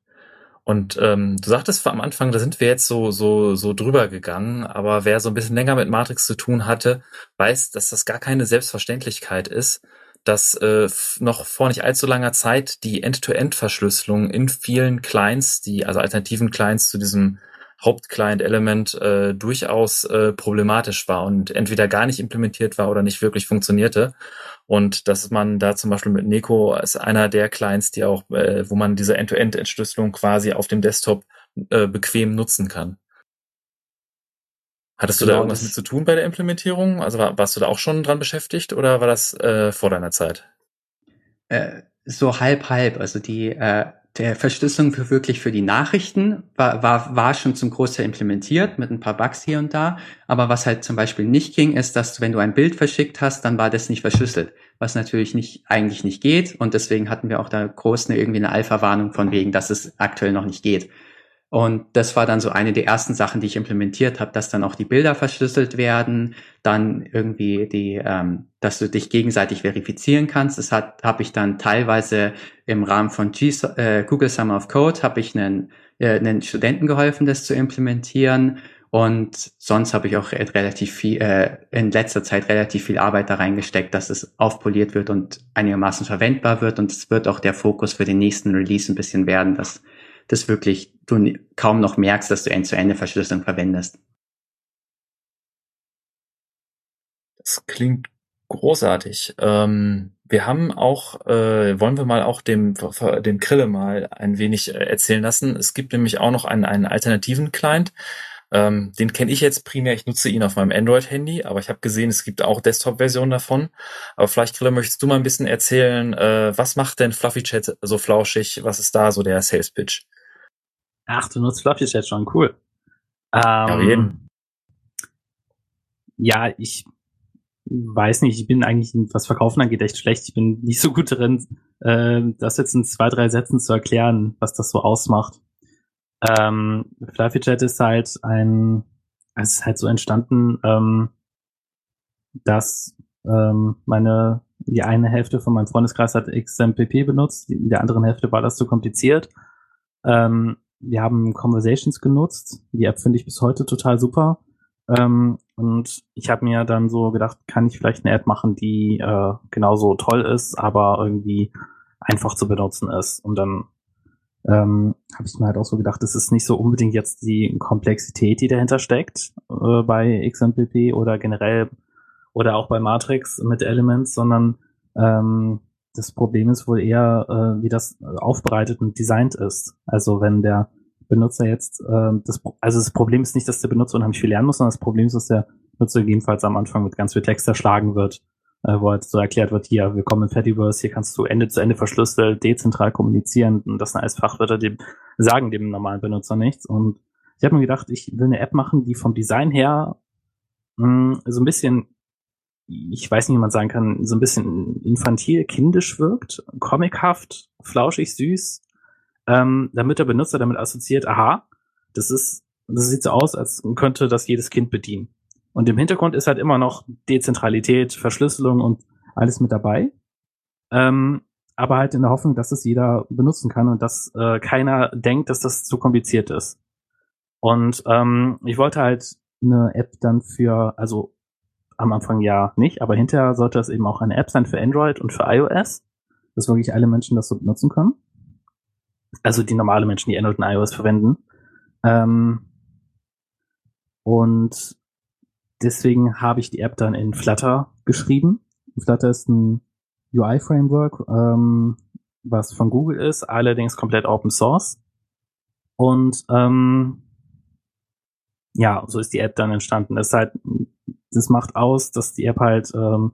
Und ähm, du sagtest am Anfang, da sind wir jetzt so so so drüber gegangen, aber wer so ein bisschen länger mit Matrix zu tun hatte, weiß, dass das gar keine Selbstverständlichkeit ist, dass äh, noch vor nicht allzu langer Zeit die End-to-End-Verschlüsselung in vielen Clients, die also alternativen Clients zu diesem Hauptclient-Element äh, durchaus äh, problematisch war und entweder gar nicht implementiert war oder nicht wirklich funktionierte. Und dass man da zum Beispiel mit Neko ist einer der Clients, die auch, äh, wo man diese End-to-End-Entschlüsselung quasi auf dem Desktop äh, bequem nutzen kann. Hattest genau, du da irgendwas mit zu tun bei der Implementierung? Also war, warst du da auch schon dran beschäftigt oder war das äh, vor deiner Zeit? Äh, so halb halb. Also die äh, der Verschlüsselung für wirklich für die Nachrichten war, war, war schon zum Großteil implementiert mit ein paar Bugs hier und da. Aber was halt zum Beispiel nicht ging, ist, dass wenn du ein Bild verschickt hast, dann war das nicht verschlüsselt. Was natürlich nicht, eigentlich nicht geht. Und deswegen hatten wir auch da groß eine, irgendwie eine Alpha-Warnung von wegen, dass es aktuell noch nicht geht. Und das war dann so eine der ersten Sachen, die ich implementiert habe, dass dann auch die Bilder verschlüsselt werden, dann irgendwie die, ähm, dass du dich gegenseitig verifizieren kannst. Das hat habe ich dann teilweise im Rahmen von G äh, Google Summer of Code habe ich einen, äh, einen Studenten geholfen, das zu implementieren. Und sonst habe ich auch relativ viel, äh, in letzter Zeit relativ viel Arbeit da reingesteckt, dass es aufpoliert wird und einigermaßen verwendbar wird. Und es wird auch der Fokus für den nächsten Release ein bisschen werden, dass das wirklich du kaum noch merkst, dass du End-zu-Ende-Verschlüsselung verwendest. Das klingt großartig. Ähm, wir haben auch, äh, wollen wir mal auch dem, dem Krille mal ein wenig äh, erzählen lassen. Es gibt nämlich auch noch einen, einen alternativen Client. Ähm, den kenne ich jetzt primär. Ich nutze ihn auf meinem Android-Handy, aber ich habe gesehen, es gibt auch Desktop-Versionen davon. Aber vielleicht, Krille, möchtest du mal ein bisschen erzählen, äh, was macht denn Fluffy Chat so flauschig? Was ist da so der Sales Pitch? Ach, du nutzt Fluffy Chat schon, cool. Ähm, ja. Ja, ich weiß nicht, ich bin eigentlich, was Verkaufen angeht, echt schlecht. Ich bin nicht so gut darin, äh, das jetzt in zwei, drei Sätzen zu erklären, was das so ausmacht. Ähm, Fluffy Chat ist halt ein, es ist halt so entstanden, ähm, dass ähm, meine, die eine Hälfte von meinem Freundeskreis hat XMPP benutzt, in der anderen Hälfte war das zu kompliziert. Ähm, wir haben Conversations genutzt. Die App finde ich bis heute total super. Ähm, und ich habe mir dann so gedacht, kann ich vielleicht eine App machen, die äh, genauso toll ist, aber irgendwie einfach zu benutzen ist. Und dann ähm, habe ich mir halt auch so gedacht, es ist nicht so unbedingt jetzt die Komplexität, die dahinter steckt äh, bei XMPP oder generell oder auch bei Matrix mit Elements, sondern ähm, das Problem ist wohl eher, äh, wie das aufbereitet und designt ist. Also wenn der Benutzer jetzt, äh, das, also das Problem ist nicht, dass der Benutzer unheimlich viel lernen muss, sondern das Problem ist, dass der Benutzer gegebenenfalls am Anfang mit ganz viel Text erschlagen wird, äh, wo halt so erklärt wird, hier, wir kommen in Fediverse, hier kannst du Ende zu Ende verschlüsselt, dezentral kommunizieren und das sind alles Fachwörter, die sagen dem normalen Benutzer nichts. Und ich habe mir gedacht, ich will eine App machen, die vom Design her mh, so ein bisschen ich weiß nicht, wie man sagen kann, so ein bisschen infantil, kindisch wirkt, comichaft, flauschig, süß, ähm, damit der Benutzer damit assoziiert, aha, das ist, das sieht so aus, als könnte das jedes Kind bedienen. Und im Hintergrund ist halt immer noch Dezentralität, Verschlüsselung und alles mit dabei. Ähm, aber halt in der Hoffnung, dass es jeder benutzen kann und dass äh, keiner denkt, dass das zu kompliziert ist. Und ähm, ich wollte halt eine App dann für, also am Anfang ja nicht, aber hinterher sollte das eben auch eine App sein für Android und für iOS, dass wirklich alle Menschen das so benutzen können. Also die normale Menschen, die Android und iOS verwenden. Ähm, und deswegen habe ich die App dann in Flutter geschrieben. Flutter ist ein UI-Framework, ähm, was von Google ist, allerdings komplett Open Source. Und ähm, ja, so ist die App dann entstanden. Das halt, das macht aus, dass die App halt ähm,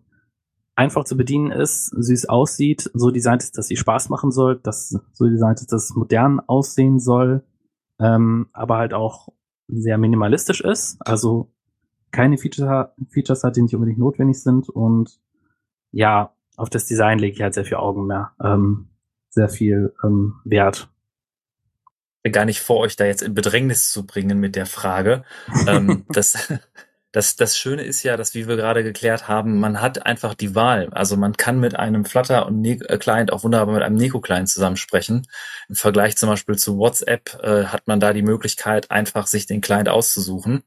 einfach zu bedienen ist, süß aussieht, so designt ist, dass sie Spaß machen soll, dass so designt ist, dass es modern aussehen soll, ähm, aber halt auch sehr minimalistisch ist. Also keine Feature, Features hat, die nicht unbedingt notwendig sind und ja, auf das Design lege ich halt sehr viel Augen mehr, ähm, sehr viel ähm, Wert. Gar nicht vor, euch da jetzt in Bedrängnis zu bringen mit der Frage. ähm, das, das, das Schöne ist ja, dass, wie wir gerade geklärt haben, man hat einfach die Wahl. Also man kann mit einem Flutter und ne Client auch wunderbar mit einem Neko Client zusammensprechen. Im Vergleich zum Beispiel zu WhatsApp äh, hat man da die Möglichkeit, einfach sich den Client auszusuchen.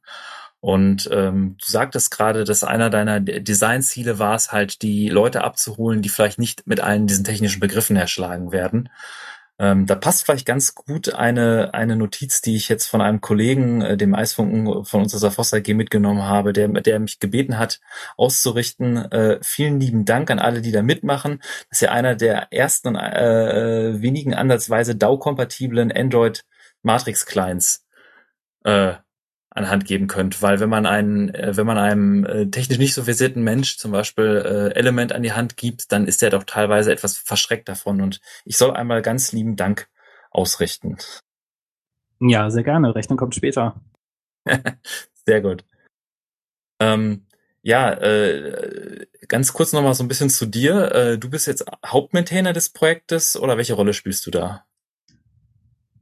Und ähm, du sagtest gerade, dass einer deiner Designziele war es halt, die Leute abzuholen, die vielleicht nicht mit allen diesen technischen Begriffen erschlagen werden. Ähm, da passt vielleicht ganz gut eine, eine Notiz, die ich jetzt von einem Kollegen, äh, dem Eisfunken von unserer Foster AG mitgenommen habe, der, der mich gebeten hat, auszurichten. Äh, vielen lieben Dank an alle, die da mitmachen. Das ist ja einer der ersten und äh, wenigen ansatzweise DAO-kompatiblen Android Matrix Clients. Äh, an Hand geben könnt, weil wenn man einen, äh, wenn man einem äh, technisch nicht so versierten Mensch zum Beispiel äh, Element an die Hand gibt, dann ist er doch teilweise etwas verschreckt davon und ich soll einmal ganz lieben Dank ausrichten. Ja, sehr gerne. Rechnung kommt später. sehr gut. Ähm, ja, äh, ganz kurz nochmal so ein bisschen zu dir. Äh, du bist jetzt Hauptmaintainer des Projektes oder welche Rolle spielst du da?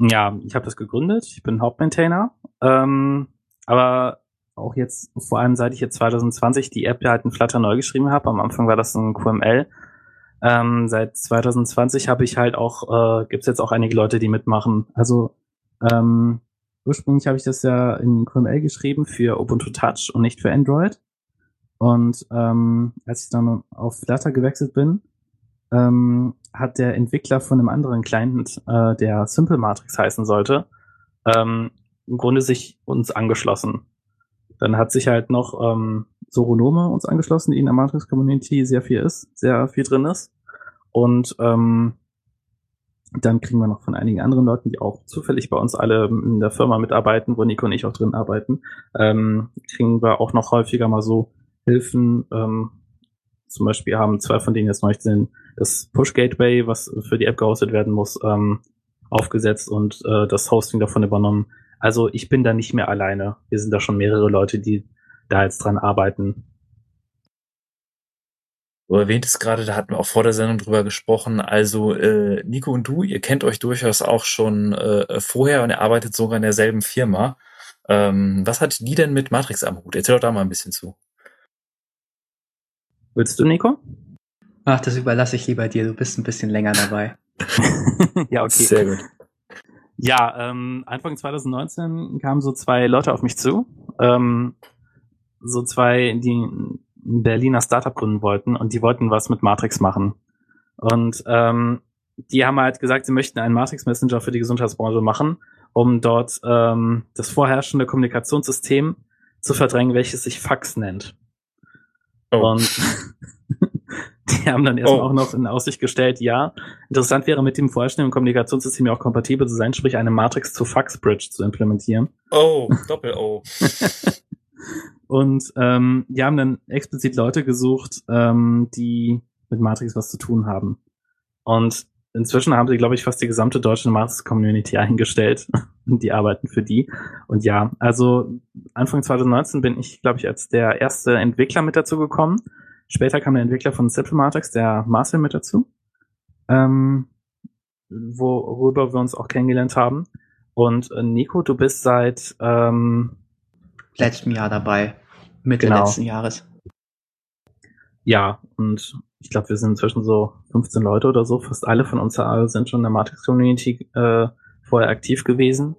Ja, ich habe das gegründet. Ich bin Hauptmaintainer. Ähm, aber auch jetzt, vor allem seit ich jetzt 2020 die App halt in Flutter neu geschrieben habe, am Anfang war das ein QML. Ähm, seit 2020 habe ich halt auch, äh, gibt jetzt auch einige Leute, die mitmachen. Also ähm, ursprünglich habe ich das ja in QML geschrieben für Ubuntu Touch und nicht für Android. Und ähm, als ich dann auf Flutter gewechselt bin, ähm, hat der Entwickler von einem anderen Client, äh, der Simple Matrix heißen sollte, ähm, im Grunde sich uns angeschlossen. Dann hat sich halt noch ähm, Soronome uns angeschlossen, die in der Matrix Community sehr viel ist, sehr viel drin ist. Und ähm, dann kriegen wir noch von einigen anderen Leuten, die auch zufällig bei uns alle in der Firma mitarbeiten, wo Nico und ich auch drin arbeiten, ähm, kriegen wir auch noch häufiger mal so Hilfen. Ähm, zum Beispiel haben zwei von denen jetzt neulich den, das Push Gateway, was für die App gehostet werden muss, ähm, aufgesetzt und äh, das Hosting davon übernommen. Also ich bin da nicht mehr alleine. Wir sind da schon mehrere Leute, die da jetzt dran arbeiten. Du erwähntest gerade, da hatten wir auch vor der Sendung drüber gesprochen. Also äh, Nico und du, ihr kennt euch durchaus auch schon äh, vorher und ihr arbeitet sogar in derselben Firma. Ähm, was hat die denn mit Matrix am Hut? Erzähl doch da mal ein bisschen zu. Willst du, Nico? Ach, das überlasse ich lieber dir. Du bist ein bisschen länger dabei. ja, okay. Sehr gut. Ja, ähm, Anfang 2019 kamen so zwei Leute auf mich zu, ähm, so zwei, die ein Berliner Startup gründen wollten und die wollten was mit Matrix machen. Und ähm, die haben halt gesagt, sie möchten einen Matrix Messenger für die Gesundheitsbranche machen, um dort ähm, das vorherrschende Kommunikationssystem zu verdrängen, welches sich Fax nennt. Oh. Und Die haben dann erstmal oh. auch noch in Aussicht gestellt, ja, interessant wäre mit dem vorherrschenden Kommunikationssystem ja auch kompatibel zu sein, sprich eine Matrix zu Fax Bridge zu implementieren. Oh, Doppel-O. Und ähm, die haben dann explizit Leute gesucht, ähm, die mit Matrix was zu tun haben. Und inzwischen haben sie, glaube ich, fast die gesamte deutsche Matrix-Community eingestellt. Und die arbeiten für die. Und ja, also Anfang 2019 bin ich, glaube ich, als der erste Entwickler mit dazu gekommen. Später kam der Entwickler von Simple Matrix, der Marcel, mit dazu. Ähm, worüber wir uns auch kennengelernt haben. Und äh, Nico, du bist seit ähm, letztem Jahr dabei, Mitte genau. letzten Jahres. Ja, und ich glaube, wir sind inzwischen so 15 Leute oder so. Fast alle von uns sind schon in der Matrix-Community äh, vorher aktiv gewesen,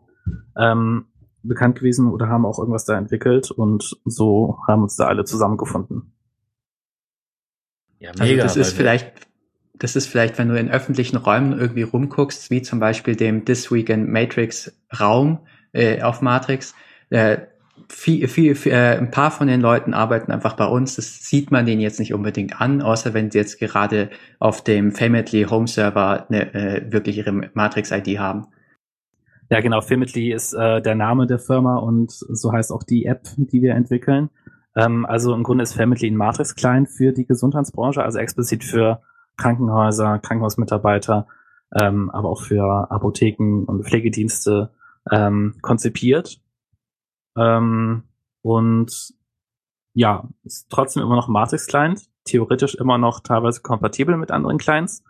ähm, bekannt gewesen oder haben auch irgendwas da entwickelt und so haben uns da alle zusammengefunden. Ja, also mega. Also das ist vielleicht, das ist vielleicht, wenn du in öffentlichen Räumen irgendwie rumguckst, wie zum Beispiel dem This Week in Matrix Raum äh, auf Matrix, äh, viel, viel, viel, äh, ein paar von den Leuten arbeiten einfach bei uns. Das sieht man denen jetzt nicht unbedingt an, außer wenn sie jetzt gerade auf dem Famitly Home Server eine, äh, wirklich ihre Matrix-ID haben. Ja, genau. Famitly ist äh, der Name der Firma und so heißt auch die App, die wir entwickeln. Ähm, also im Grunde ist Famitly ein Matrix-Client für die Gesundheitsbranche, also explizit für Krankenhäuser, Krankenhausmitarbeiter, ähm, aber auch für Apotheken und Pflegedienste ähm, konzipiert ähm, und ja, ist trotzdem immer noch Matrix-Client, theoretisch immer noch teilweise kompatibel mit anderen Clients.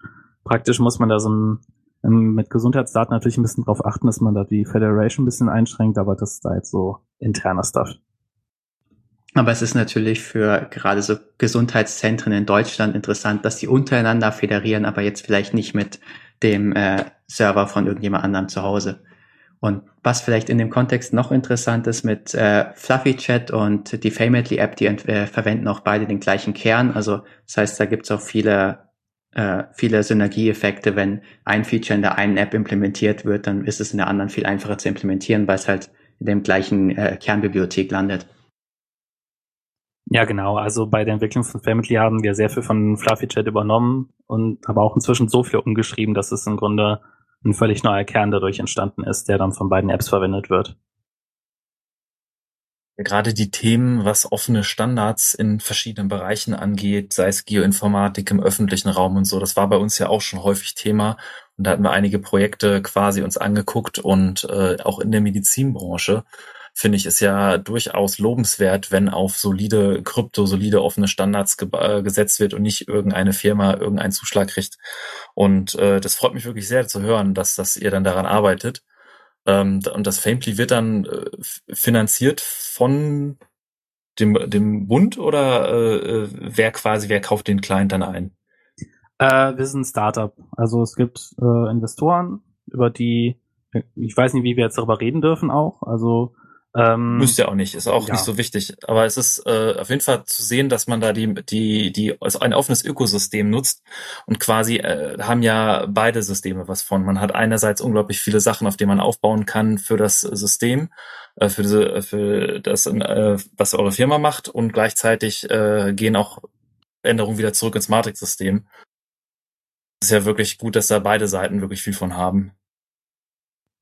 Praktisch muss man da so ein, mit Gesundheitsdaten natürlich ein bisschen drauf achten, dass man da die Federation ein bisschen einschränkt, aber das ist da jetzt so interner Stuff. Aber es ist natürlich für gerade so Gesundheitszentren in Deutschland interessant, dass die untereinander federieren, aber jetzt vielleicht nicht mit dem äh, Server von irgendjemand anderem zu Hause. Und was vielleicht in dem Kontext noch interessant ist mit äh, Fluffy Chat und die Famitly App, die äh, verwenden auch beide den gleichen Kern. Also das heißt, da gibt es auch viele, äh, viele Synergieeffekte. Wenn ein Feature in der einen App implementiert wird, dann ist es in der anderen viel einfacher zu implementieren, weil es halt in dem gleichen äh, Kernbibliothek landet. Ja, genau. Also bei der Entwicklung von Family haben wir sehr viel von Fluffy Chat übernommen und aber auch inzwischen so viel umgeschrieben, dass es im Grunde ein völlig neuer Kern dadurch entstanden ist, der dann von beiden Apps verwendet wird. Gerade die Themen, was offene Standards in verschiedenen Bereichen angeht, sei es Geoinformatik im öffentlichen Raum und so, das war bei uns ja auch schon häufig Thema. Und da hatten wir einige Projekte quasi uns angeguckt und äh, auch in der Medizinbranche finde ich, ist ja durchaus lobenswert, wenn auf solide Krypto, solide offene Standards ge äh, gesetzt wird und nicht irgendeine Firma irgendeinen Zuschlag kriegt. Und äh, das freut mich wirklich sehr zu hören, dass, dass ihr dann daran arbeitet. Ähm, und das Fameply wird dann äh, finanziert von dem, dem Bund oder äh, äh, wer quasi, wer kauft den Client dann ein? Äh, wir sind ein Startup. Also es gibt äh, Investoren, über die, ich weiß nicht, wie wir jetzt darüber reden dürfen auch. Also ähm, Müsste ja auch nicht, ist auch ja. nicht so wichtig. Aber es ist äh, auf jeden Fall zu sehen, dass man da die, die, die, also ein offenes Ökosystem nutzt und quasi äh, haben ja beide Systeme was von. Man hat einerseits unglaublich viele Sachen, auf denen man aufbauen kann für das System, äh, für, diese, für das, äh, was eure Firma macht und gleichzeitig äh, gehen auch Änderungen wieder zurück ins Matrix-System. ist ja wirklich gut, dass da beide Seiten wirklich viel von haben.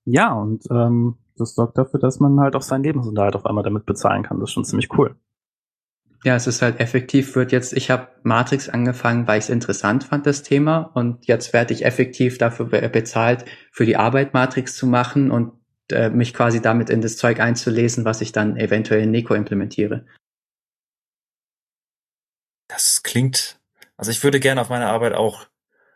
Ja, und ähm, das sorgt dafür, dass man halt auch seinen Lebensunterhalt auf einmal damit bezahlen kann. Das ist schon ziemlich cool. Ja, es ist halt effektiv, wird jetzt, ich habe Matrix angefangen, weil ich es interessant fand, das Thema, und jetzt werde ich effektiv dafür bezahlt, für die Arbeit Matrix zu machen und äh, mich quasi damit in das Zeug einzulesen, was ich dann eventuell in Neko implementiere. Das klingt, also ich würde gerne auf meine Arbeit auch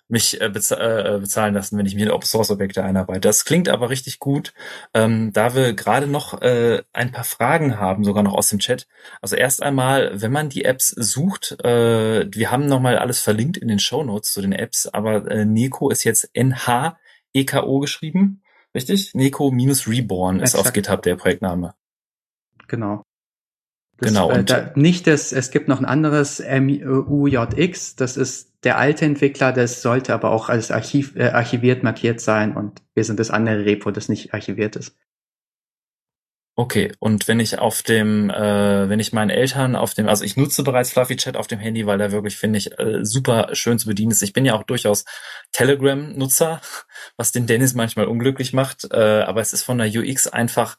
mich äh, bez äh, bezahlen lassen, wenn ich mir Open Source Objekte einarbeite. Das klingt aber richtig gut. Ähm, da wir gerade noch äh, ein paar Fragen haben, sogar noch aus dem Chat. Also erst einmal, wenn man die Apps sucht, äh, wir haben nochmal alles verlinkt in den Show Notes zu den Apps, aber äh, Neko ist jetzt N-H-E-K-O geschrieben. Richtig? Neko-Reborn ist auf GitHub der Projektname. Genau. Das, genau. Äh, da, nicht das, es gibt noch ein anderes MUJX, das ist der alte Entwickler, das sollte aber auch als Archiv, äh, archiviert markiert sein und wir sind das andere Repo, das nicht archiviert ist. Okay, und wenn ich auf dem, äh, wenn ich meinen Eltern auf dem, also ich nutze bereits Fluffy Chat auf dem Handy, weil der wirklich, finde ich, äh, super schön zu bedienen ist. Ich bin ja auch durchaus Telegram-Nutzer, was den Dennis manchmal unglücklich macht, äh, aber es ist von der UX einfach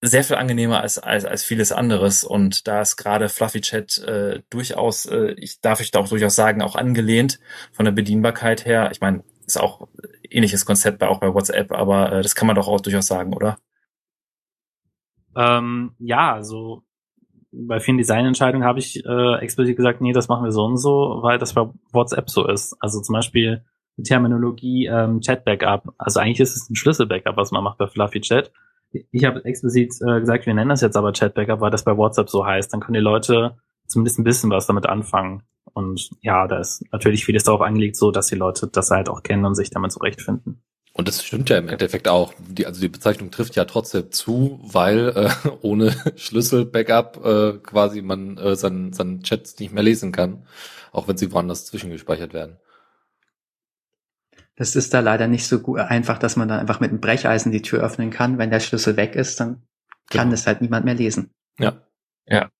sehr viel angenehmer als, als, als vieles anderes. Und da ist gerade Fluffy Chat äh, durchaus, äh, ich darf ich da auch durchaus sagen, auch angelehnt von der Bedienbarkeit her. Ich meine, ist auch ähnliches Konzept bei, auch bei WhatsApp, aber äh, das kann man doch auch durchaus sagen, oder? Ähm, ja, also bei vielen Designentscheidungen habe ich äh, explizit gesagt, nee, das machen wir so und so, weil das bei WhatsApp so ist. Also zum Beispiel Terminologie ähm, Chat-Backup. Also eigentlich ist es ein Schlüssel-Backup, was man macht bei Fluffy Chat. Ich habe explizit äh, gesagt, wir nennen das jetzt aber Chat-Backup, weil das bei WhatsApp so heißt. Dann können die Leute zumindest ein bisschen was damit anfangen. Und ja, da ist natürlich vieles darauf angelegt, so dass die Leute das halt auch kennen und sich damit zurechtfinden. Und das stimmt ja im Endeffekt auch. Die, also die Bezeichnung trifft ja trotzdem zu, weil äh, ohne Schlüssel-Backup äh, quasi man äh, seinen, seinen Chats nicht mehr lesen kann, auch wenn sie woanders zwischengespeichert werden. Das ist da leider nicht so gut, einfach, dass man dann einfach mit einem Brecheisen die Tür öffnen kann. Wenn der Schlüssel weg ist, dann kann genau. das halt niemand mehr lesen. Ja. Ja.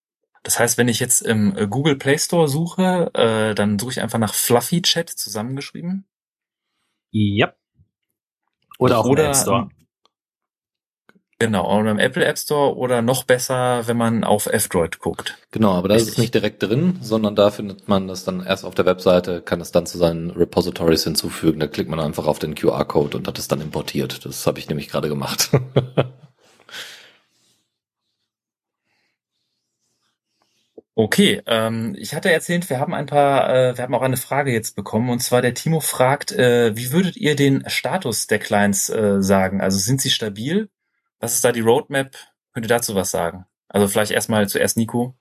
Das heißt, wenn ich jetzt im äh, Google Play Store suche, äh, dann suche ich einfach nach Fluffy Chat zusammengeschrieben. Ja. Oder auch oder, im App Store. Genau, oder im Apple App Store oder noch besser, wenn man auf F-Droid guckt. Genau, aber da ist es nicht direkt drin, sondern da findet man das dann erst auf der Webseite, kann es dann zu seinen Repositories hinzufügen. Da klickt man einfach auf den QR-Code und hat es dann importiert. Das habe ich nämlich gerade gemacht. Okay, ähm, ich hatte erzählt, wir haben ein paar, äh, wir haben auch eine Frage jetzt bekommen und zwar der Timo fragt, äh, wie würdet ihr den Status der Clients äh, sagen? Also sind sie stabil? Was ist da die Roadmap? Könnt ihr dazu was sagen? Also vielleicht erstmal zuerst Nico.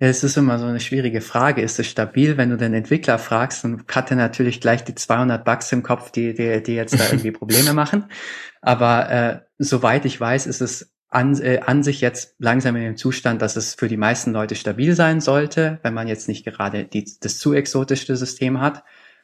Ja, es ist immer so eine schwierige Frage. Ist es stabil? Wenn du den Entwickler fragst, dann hat er natürlich gleich die 200 Bugs im Kopf, die, die, die jetzt da irgendwie Probleme machen. Aber äh, soweit ich weiß, ist es an, äh, an sich jetzt langsam in dem Zustand, dass es für die meisten Leute stabil sein sollte, wenn man jetzt nicht gerade die, das zu exotischste System hat.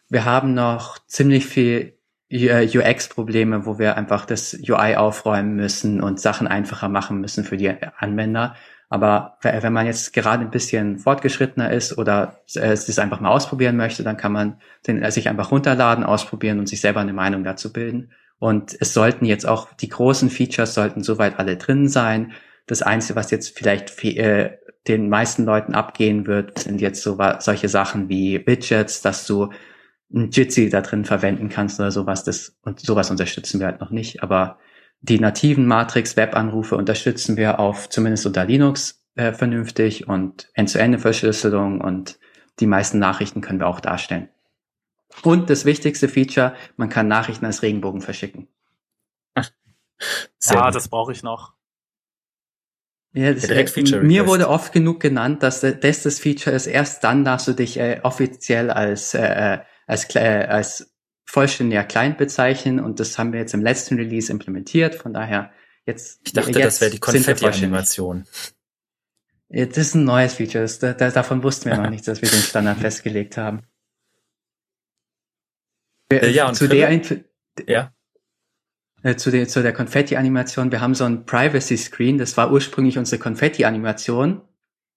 Wir haben noch ziemlich viel UX-Probleme, wo wir einfach das UI aufräumen müssen und Sachen einfacher machen müssen für die Anwender. Aber wenn man jetzt gerade ein bisschen fortgeschrittener ist oder es das einfach mal ausprobieren möchte, dann kann man den, sich einfach runterladen, ausprobieren und sich selber eine Meinung dazu bilden. Und es sollten jetzt auch die großen Features sollten soweit alle drin sein. Das Einzige, was jetzt vielleicht äh, den meisten Leuten abgehen wird, sind jetzt so solche Sachen wie Widgets, dass du ein Jitsi da drin verwenden kannst oder sowas. Das, und sowas unterstützen wir halt noch nicht. Aber die nativen Matrix-Web-Anrufe unterstützen wir auf zumindest unter Linux äh, vernünftig und End-zu-Ende-Verschlüsselung und die meisten Nachrichten können wir auch darstellen. Und das wichtigste Feature, man kann Nachrichten als Regenbogen verschicken. ja, das brauche ich noch. Ja, das, äh, mir wurde oft genug genannt, dass das das Feature ist. Erst dann darfst du dich äh, offiziell als äh, äh als äh, als vollständiger Client bezeichnen und das haben wir jetzt im letzten Release implementiert. Von daher jetzt. Ich dachte, jetzt das wäre die Konfetti-Animation. Das ist ein neues Feature. Das, da, davon wussten wir noch nichts, dass wir den Standard festgelegt haben. Äh, ja, und zu der, ja. Äh, zu der, zu der Konfetti-Animation. Wir haben so ein Privacy-Screen. Das war ursprünglich unsere Konfetti-Animation.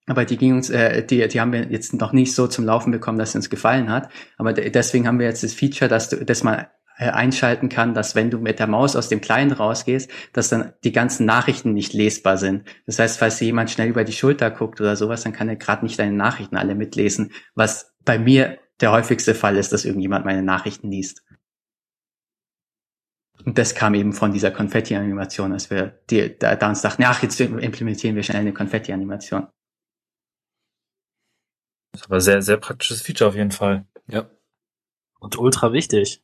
Aber die ging uns, äh, die, die haben wir jetzt noch nicht so zum Laufen bekommen, dass sie uns gefallen hat. Aber deswegen haben wir jetzt das Feature, dass du, dass man äh, einschalten kann, dass wenn du mit der Maus aus dem Kleinen rausgehst, dass dann die ganzen Nachrichten nicht lesbar sind. Das heißt, falls jemand schnell über die Schulter guckt oder sowas, dann kann er gerade nicht deine Nachrichten alle mitlesen, was bei mir der häufigste Fall ist, dass irgendjemand meine Nachrichten liest. Und das kam eben von dieser Konfetti-Animation, als wir die, da, da uns dachten, ach, jetzt implementieren wir schnell eine Konfetti-Animation. Das ist aber sehr, sehr praktisches Feature auf jeden Fall. Ja. Und ultra wichtig.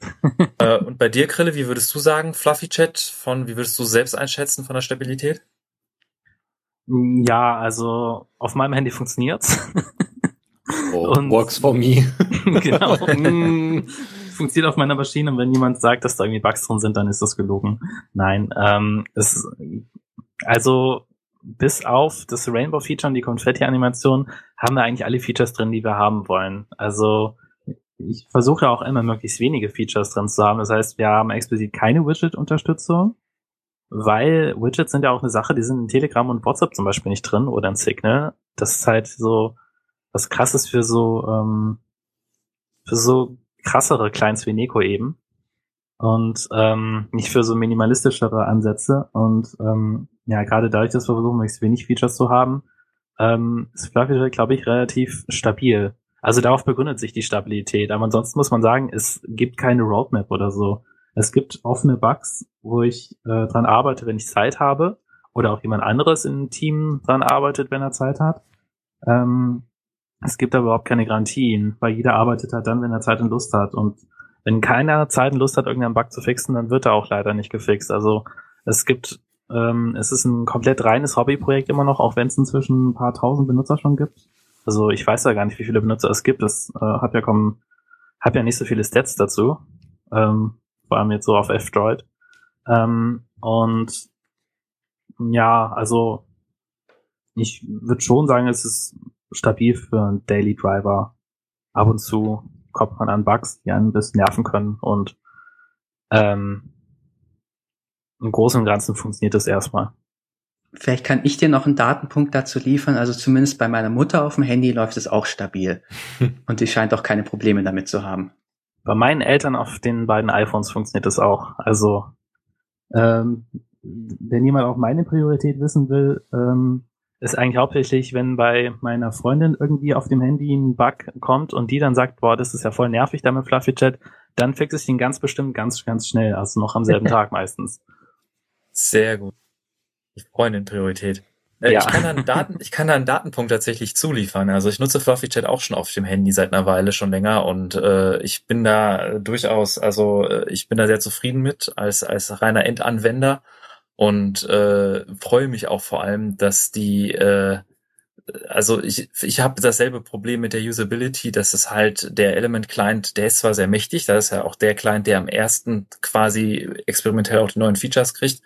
äh, und bei dir, Krille, wie würdest du sagen, Fluffy Chat von, wie würdest du selbst einschätzen von der Stabilität? Ja, also auf meinem Handy funktioniert's. Oh, und, works for me. genau. Mm, funktioniert auf meiner Maschine und wenn jemand sagt, dass da irgendwie Bugs drin sind, dann ist das gelogen. Nein, ähm, es, also bis auf das Rainbow-Feature und die Konfetti-Animation haben wir eigentlich alle Features drin, die wir haben wollen. Also ich versuche auch immer möglichst wenige Features drin zu haben. Das heißt, wir haben explizit keine Widget-Unterstützung, weil Widgets sind ja auch eine Sache, die sind in Telegram und WhatsApp zum Beispiel nicht drin oder in Signal. Das ist halt so, was krass ist für so, ähm, für so krassere Clients wie Neko eben. Und ähm, nicht für so minimalistischere Ansätze. Und ähm, ja, gerade dadurch, dass wir versuchen, möglichst wenig Features zu haben, ähm, ist Fluffy, glaube ich, relativ stabil. Also darauf begründet sich die Stabilität. Aber ansonsten muss man sagen, es gibt keine Roadmap oder so. Es gibt offene Bugs, wo ich äh, dran arbeite, wenn ich Zeit habe. Oder auch jemand anderes im Team dran arbeitet, wenn er Zeit hat. Ähm, es gibt aber überhaupt keine Garantien, weil jeder arbeitet halt dann, wenn er Zeit und Lust hat. Und wenn keiner Zeit und Lust hat, irgendeinen Bug zu fixen, dann wird er auch leider nicht gefixt. Also es gibt, ähm, es ist ein komplett reines Hobbyprojekt immer noch, auch wenn es inzwischen ein paar tausend Benutzer schon gibt. Also ich weiß ja gar nicht, wie viele Benutzer es gibt. Das äh, hat ja kommen, hat ja nicht so viele Stats dazu. Ähm, vor allem jetzt so auf F-Droid. Ähm, und ja, also ich würde schon sagen, es ist stabil für einen Daily Driver. Ab und zu kommt man an Bugs, die einen ein bisschen nerven können und ähm, im Großen und Ganzen funktioniert das erstmal. Vielleicht kann ich dir noch einen Datenpunkt dazu liefern. Also zumindest bei meiner Mutter auf dem Handy läuft es auch stabil. und die scheint auch keine Probleme damit zu haben. Bei meinen Eltern auf den beiden iPhones funktioniert das auch. Also ähm, wenn jemand auch meine Priorität wissen will, ähm, ist eigentlich hauptsächlich, wenn bei meiner Freundin irgendwie auf dem Handy ein Bug kommt und die dann sagt, boah, das ist ja voll nervig da mit Fluffy Chat, dann fixe ich den ganz bestimmt ganz, ganz schnell, also noch am selben Tag meistens. Sehr gut. Die Freundin Priorität. Äh, ja. Ich kann da einen Daten, ich kann da einen Datenpunkt tatsächlich zuliefern. Also ich nutze Fluffy Chat auch schon auf dem Handy seit einer Weile schon länger und äh, ich bin da durchaus, also äh, ich bin da sehr zufrieden mit als als reiner Endanwender und äh, freue mich auch vor allem, dass die äh, also ich, ich habe dasselbe Problem mit der Usability, dass es halt der Element Client, der ist zwar sehr mächtig, da ist ja auch der Client, der am ersten quasi experimentell auch die neuen Features kriegt,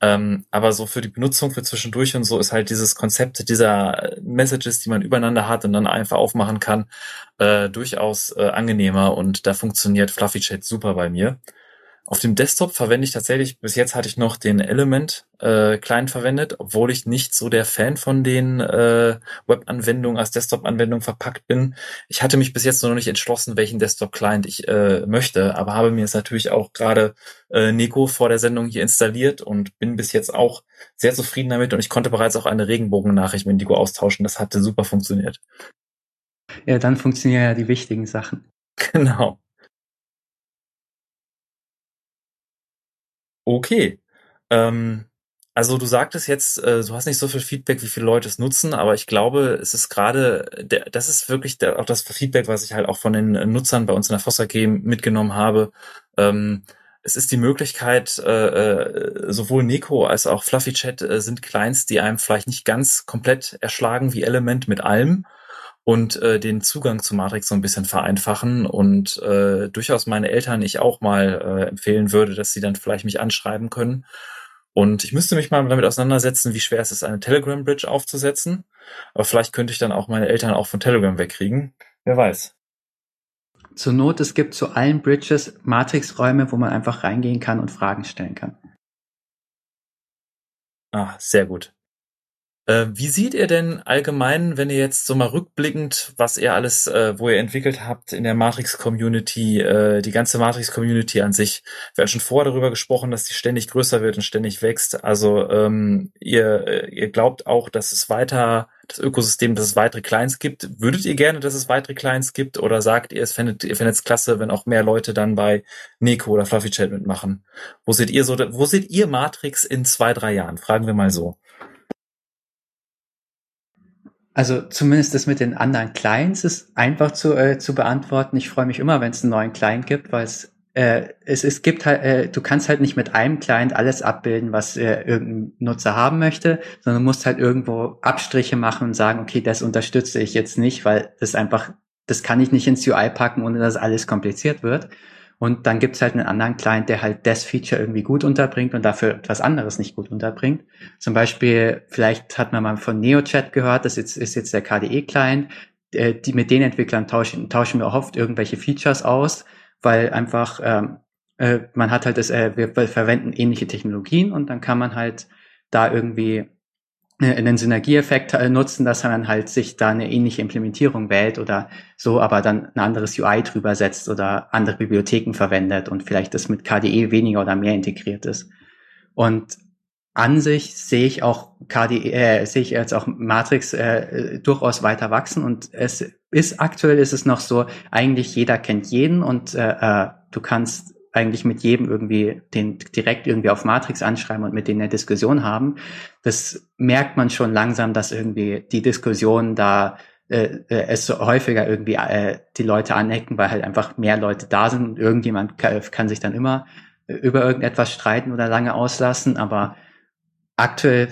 ähm, aber so für die Benutzung für zwischendurch und so ist halt dieses Konzept dieser Messages, die man übereinander hat und dann einfach aufmachen kann, äh, durchaus äh, angenehmer und da funktioniert Fluffy Chat super bei mir. Auf dem Desktop verwende ich tatsächlich, bis jetzt hatte ich noch den Element äh, Client verwendet, obwohl ich nicht so der Fan von den äh, Web-Anwendungen als Desktop-Anwendung verpackt bin. Ich hatte mich bis jetzt noch nicht entschlossen, welchen Desktop-Client ich äh, möchte, aber habe mir jetzt natürlich auch gerade äh, Nico vor der Sendung hier installiert und bin bis jetzt auch sehr zufrieden damit und ich konnte bereits auch eine Regenbogen-Nachricht mit Nico austauschen. Das hatte super funktioniert. Ja, dann funktionieren ja die wichtigen Sachen. Genau. Okay. Ähm, also du sagtest jetzt, äh, du hast nicht so viel Feedback, wie viele Leute es nutzen, aber ich glaube, es ist gerade, das ist wirklich der, auch das Feedback, was ich halt auch von den Nutzern bei uns in der Foster Game mitgenommen habe. Ähm, es ist die Möglichkeit, äh, äh, sowohl Neko als auch Fluffy Chat äh, sind Clients, die einem vielleicht nicht ganz komplett erschlagen wie Element mit allem und äh, den Zugang zu Matrix so ein bisschen vereinfachen und äh, durchaus meine Eltern ich auch mal äh, empfehlen würde, dass sie dann vielleicht mich anschreiben können. Und ich müsste mich mal damit auseinandersetzen, wie schwer es ist, eine Telegram-Bridge aufzusetzen. Aber vielleicht könnte ich dann auch meine Eltern auch von Telegram wegkriegen. Wer weiß. Zur Not, es gibt zu allen Bridges Matrix-Räume, wo man einfach reingehen kann und Fragen stellen kann. Ah, sehr gut. Äh, wie seht ihr denn allgemein, wenn ihr jetzt so mal rückblickend, was ihr alles, äh, wo ihr entwickelt habt in der Matrix-Community, äh, die ganze Matrix-Community an sich? Wir hatten schon vorher darüber gesprochen, dass die ständig größer wird und ständig wächst. Also ähm, ihr, äh, ihr glaubt auch, dass es weiter, das Ökosystem, dass es weitere Clients gibt. Würdet ihr gerne, dass es weitere Clients gibt? Oder sagt ihr, es fändet, ihr fändet es klasse, wenn auch mehr Leute dann bei Neko oder Fluffy Chat mitmachen? Wo seht ihr so, wo seht ihr Matrix in zwei, drei Jahren? Fragen wir mal so. Also zumindest das mit den anderen Clients ist einfach zu, äh, zu beantworten. Ich freue mich immer, wenn es einen neuen Client gibt, weil es äh, es, es gibt halt, äh, du kannst halt nicht mit einem Client alles abbilden, was äh, irgendein Nutzer haben möchte, sondern du musst halt irgendwo Abstriche machen und sagen, okay, das unterstütze ich jetzt nicht, weil das einfach, das kann ich nicht ins UI packen, ohne dass alles kompliziert wird. Und dann gibt's halt einen anderen Client, der halt das Feature irgendwie gut unterbringt und dafür etwas anderes nicht gut unterbringt. Zum Beispiel, vielleicht hat man mal von NeoChat gehört, das ist, ist jetzt der KDE-Client. Äh, die, mit den Entwicklern tauschen, tauschen wir oft irgendwelche Features aus, weil einfach ähm, äh, man hat halt das, äh, wir verwenden ähnliche Technologien und dann kann man halt da irgendwie einen Synergieeffekt äh, nutzen, dass man halt sich da eine ähnliche Implementierung wählt oder so, aber dann ein anderes UI drüber setzt oder andere Bibliotheken verwendet und vielleicht das mit KDE weniger oder mehr integriert ist. Und an sich sehe ich auch KDE, äh, sehe ich jetzt auch Matrix äh, durchaus weiter wachsen und es ist aktuell ist es noch so, eigentlich jeder kennt jeden und äh, äh du kannst eigentlich mit jedem irgendwie den direkt irgendwie auf Matrix anschreiben und mit denen eine Diskussion haben. Das merkt man schon langsam, dass irgendwie die Diskussion da äh, äh, es häufiger irgendwie äh, die Leute anecken, weil halt einfach mehr Leute da sind und irgendjemand kann, kann sich dann immer äh, über irgendetwas streiten oder lange auslassen, aber aktuell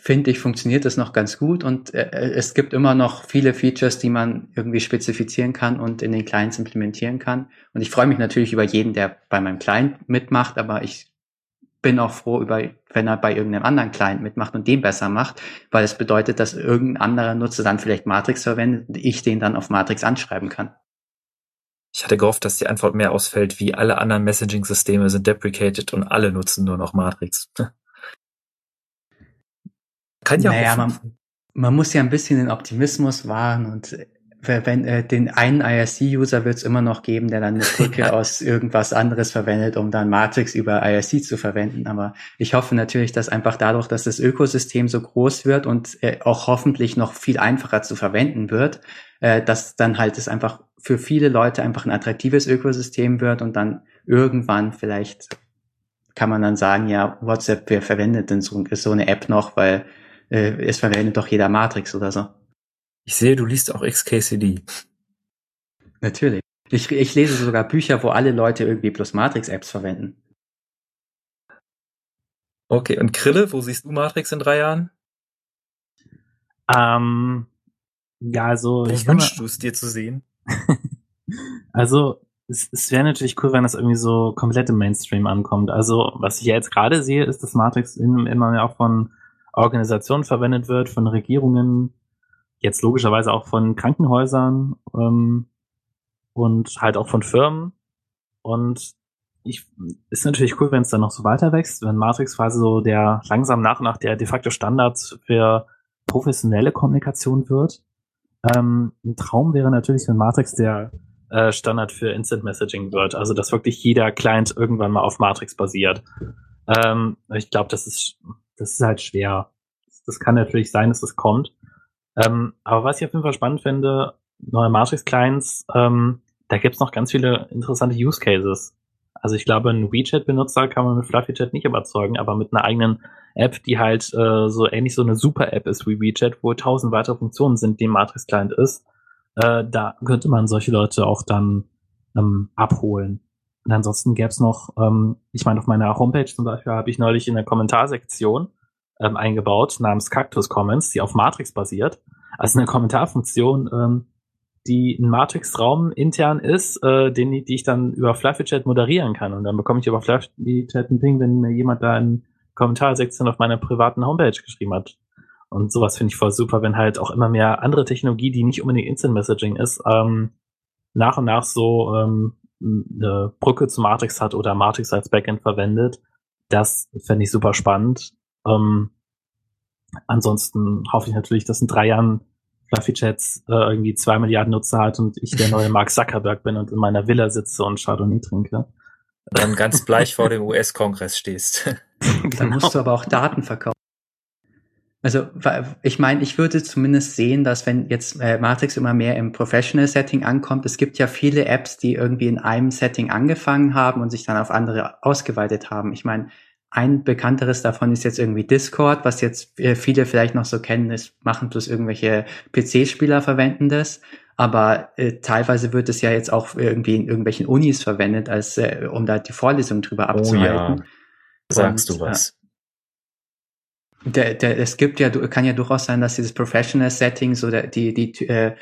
finde ich, funktioniert das noch ganz gut und äh, es gibt immer noch viele Features, die man irgendwie spezifizieren kann und in den Clients implementieren kann. Und ich freue mich natürlich über jeden, der bei meinem Client mitmacht, aber ich bin auch froh über, wenn er bei irgendeinem anderen Client mitmacht und den besser macht, weil es bedeutet, dass irgendein anderer Nutzer dann vielleicht Matrix verwendet und ich den dann auf Matrix anschreiben kann. Ich hatte gehofft, dass die Antwort mehr ausfällt, wie alle anderen Messaging-Systeme sind deprecated und alle nutzen nur noch Matrix. Kann ja naja. Man, man muss ja ein bisschen den Optimismus wahren und wenn äh, den einen IRC-User wird es immer noch geben, der dann eine Brücke aus irgendwas anderes verwendet, um dann Matrix über IRC zu verwenden. Aber ich hoffe natürlich, dass einfach dadurch, dass das Ökosystem so groß wird und äh, auch hoffentlich noch viel einfacher zu verwenden wird, äh, dass dann halt es einfach für viele Leute einfach ein attraktives Ökosystem wird und dann irgendwann vielleicht kann man dann sagen, ja, WhatsApp, wer verwendet denn so, so eine App noch, weil äh, es verwendet doch jeder Matrix oder so. Ich sehe, du liest auch XKCD. Natürlich. Ich, ich lese sogar Bücher, wo alle Leute irgendwie plus Matrix-Apps verwenden. Okay, und Krille, wo siehst du Matrix in drei Jahren? Ähm, ja, also. Wo wünschst du es dir zu sehen? also, es, es wäre natürlich cool, wenn das irgendwie so komplett im Mainstream ankommt. Also, was ich ja jetzt gerade sehe, ist, dass Matrix immer mehr auch von Organisationen verwendet wird, von Regierungen, jetzt logischerweise auch von Krankenhäusern ähm, und halt auch von Firmen. Und ich ist natürlich cool, wenn es dann noch so weiter wächst, wenn Matrix quasi so der langsam nach und nach der de facto Standard für professionelle Kommunikation wird. Ähm, ein Traum wäre natürlich, wenn Matrix der äh, Standard für Instant Messaging wird, also dass wirklich jeder Client irgendwann mal auf Matrix basiert. Ähm, ich glaube, das ist das ist halt schwer. Das kann natürlich sein, dass es das kommt. Ähm, aber was ich auf jeden Fall spannend finde, neue Matrix-Clients, ähm, da gibt's noch ganz viele interessante Use Cases. Also ich glaube, ein WeChat-Benutzer kann man mit FluffyChat nicht überzeugen, aber mit einer eigenen App, die halt äh, so ähnlich so eine Super-App ist wie WeChat, wo tausend weitere Funktionen sind, die ein Matrix-Client ist, äh, da könnte man solche Leute auch dann ähm, abholen. Und ansonsten gäbe noch, ähm, ich meine, auf meiner Homepage zum Beispiel habe ich neulich in der Kommentarsektion ähm, eingebaut namens Cactus Comments, die auf Matrix basiert. Also eine Kommentarfunktion, ähm, die ein Matrix-Raum intern ist, äh, den die ich dann über FluffyChat moderieren kann. Und dann bekomme ich über FluffyChat einen Ping, wenn mir jemand da in Kommentarsektion auf meiner privaten Homepage geschrieben hat. Und sowas finde ich voll super, wenn halt auch immer mehr andere Technologie, die nicht unbedingt Instant Messaging ist, ähm, nach und nach so ähm, eine Brücke zu Matrix hat oder Matrix als Backend verwendet. Das fände ich super spannend. Ähm, ansonsten hoffe ich natürlich, dass in drei Jahren Fluffy Chats äh, irgendwie zwei Milliarden Nutzer hat und ich der neue Mark Zuckerberg bin und in meiner Villa sitze und Chardonnay trinke. Dann ganz bleich vor dem US-Kongress stehst. Dann genau. musst du aber auch Daten verkaufen. Also ich meine, ich würde zumindest sehen, dass wenn jetzt äh, Matrix immer mehr im Professional-Setting ankommt, es gibt ja viele Apps, die irgendwie in einem Setting angefangen haben und sich dann auf andere ausgeweitet haben. Ich meine, ein bekannteres davon ist jetzt irgendwie Discord, was jetzt äh, viele vielleicht noch so kennen, ist, machen bloß irgendwelche PC-Spieler verwenden das. Aber äh, teilweise wird es ja jetzt auch irgendwie in irgendwelchen Unis verwendet, als äh, um da die Vorlesung drüber abzuhalten. Oh ja. Sagst Und, du was? Der, der, es gibt ja, kann ja durchaus sein, dass dieses Professional Setting so der, die, die, äh,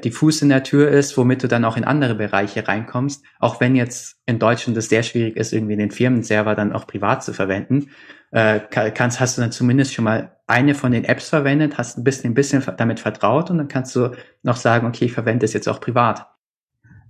die Fuß in der Tür ist, womit du dann auch in andere Bereiche reinkommst. Auch wenn jetzt in Deutschland es sehr schwierig ist, irgendwie den Firmenserver dann auch privat zu verwenden, äh, kannst, hast du dann zumindest schon mal eine von den Apps verwendet, hast ein bisschen, ein bisschen damit vertraut und dann kannst du noch sagen, okay, ich verwende es jetzt auch privat.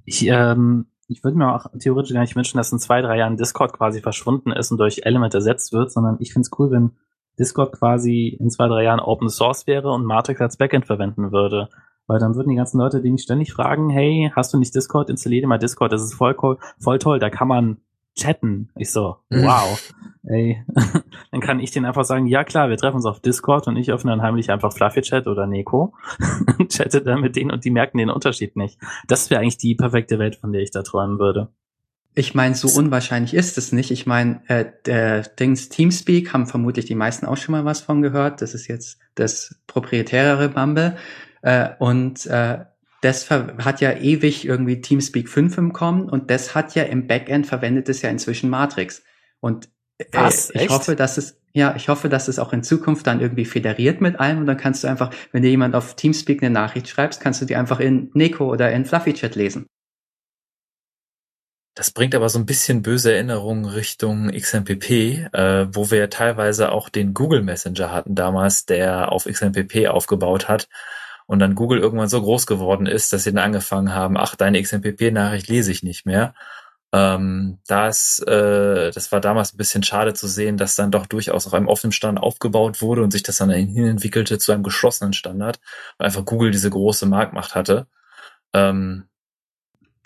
Ich, ähm, ich würde mir auch theoretisch gar nicht wünschen, dass in zwei, drei Jahren Discord quasi verschwunden ist und durch Element ersetzt wird, sondern ich finde es cool, wenn Discord quasi in zwei, drei Jahren Open Source wäre und Matrix als Backend verwenden würde. Weil dann würden die ganzen Leute, die mich ständig fragen, hey, hast du nicht Discord? Installier dir mal Discord, das ist voll, voll toll, da kann man chatten. Ich so, mhm. wow. Ey, dann kann ich denen einfach sagen, ja klar, wir treffen uns auf Discord und ich öffne dann heimlich einfach Fluffy Chat oder Neko und chatte dann mit denen und die merken den Unterschied nicht. Das wäre eigentlich die perfekte Welt, von der ich da träumen würde. Ich meine, so unwahrscheinlich ist es nicht. Ich meine, äh, der Dings Teamspeak haben vermutlich die meisten auch schon mal was von gehört. Das ist jetzt das proprietärere Bumble. Äh, und äh, das hat ja ewig irgendwie Teamspeak 5 im Kommen und das hat ja im Backend verwendet es ja inzwischen Matrix. Und äh, Was? ich Echt? hoffe, dass es, ja, ich hoffe, dass es auch in Zukunft dann irgendwie federiert mit allem und dann kannst du einfach, wenn dir jemand auf Teamspeak eine Nachricht schreibst, kannst du die einfach in Neko oder in Fluffy Chat lesen. Das bringt aber so ein bisschen böse Erinnerungen Richtung XMPP, äh, wo wir teilweise auch den Google Messenger hatten damals, der auf XMPP aufgebaut hat und dann Google irgendwann so groß geworden ist, dass sie dann angefangen haben, ach, deine XMPP-Nachricht lese ich nicht mehr. Ähm, das, äh, das war damals ein bisschen schade zu sehen, dass dann doch durchaus auf einem offenen Standard aufgebaut wurde und sich das dann hin entwickelte zu einem geschlossenen Standard, weil einfach Google diese große Marktmacht hatte. Ähm,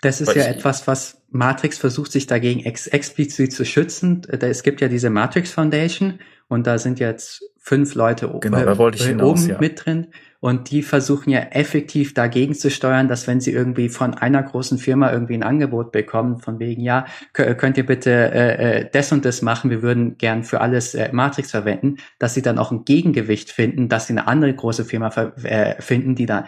Das ist ja etwas, was Matrix versucht, sich dagegen ex explizit zu schützen. Da- Es gibt ja diese Matrix Foundation und da sind jetzt fünf Leute Genau, da wollte ich äh, hinaus, oben ja. mit drin und die versuchen ja effektiv dagegen zu steuern, dass wenn sie irgendwie von einer großen Firma irgendwie ein Angebot bekommen, von wegen, ja, kö- könnt ihr bitte äh, äh, das und das machen, wir würden gern für alles äh, Matrix verwenden, dass sie dann auch ein Gegengewicht finden, dass sie eine andere große Firma äh, finden, die dann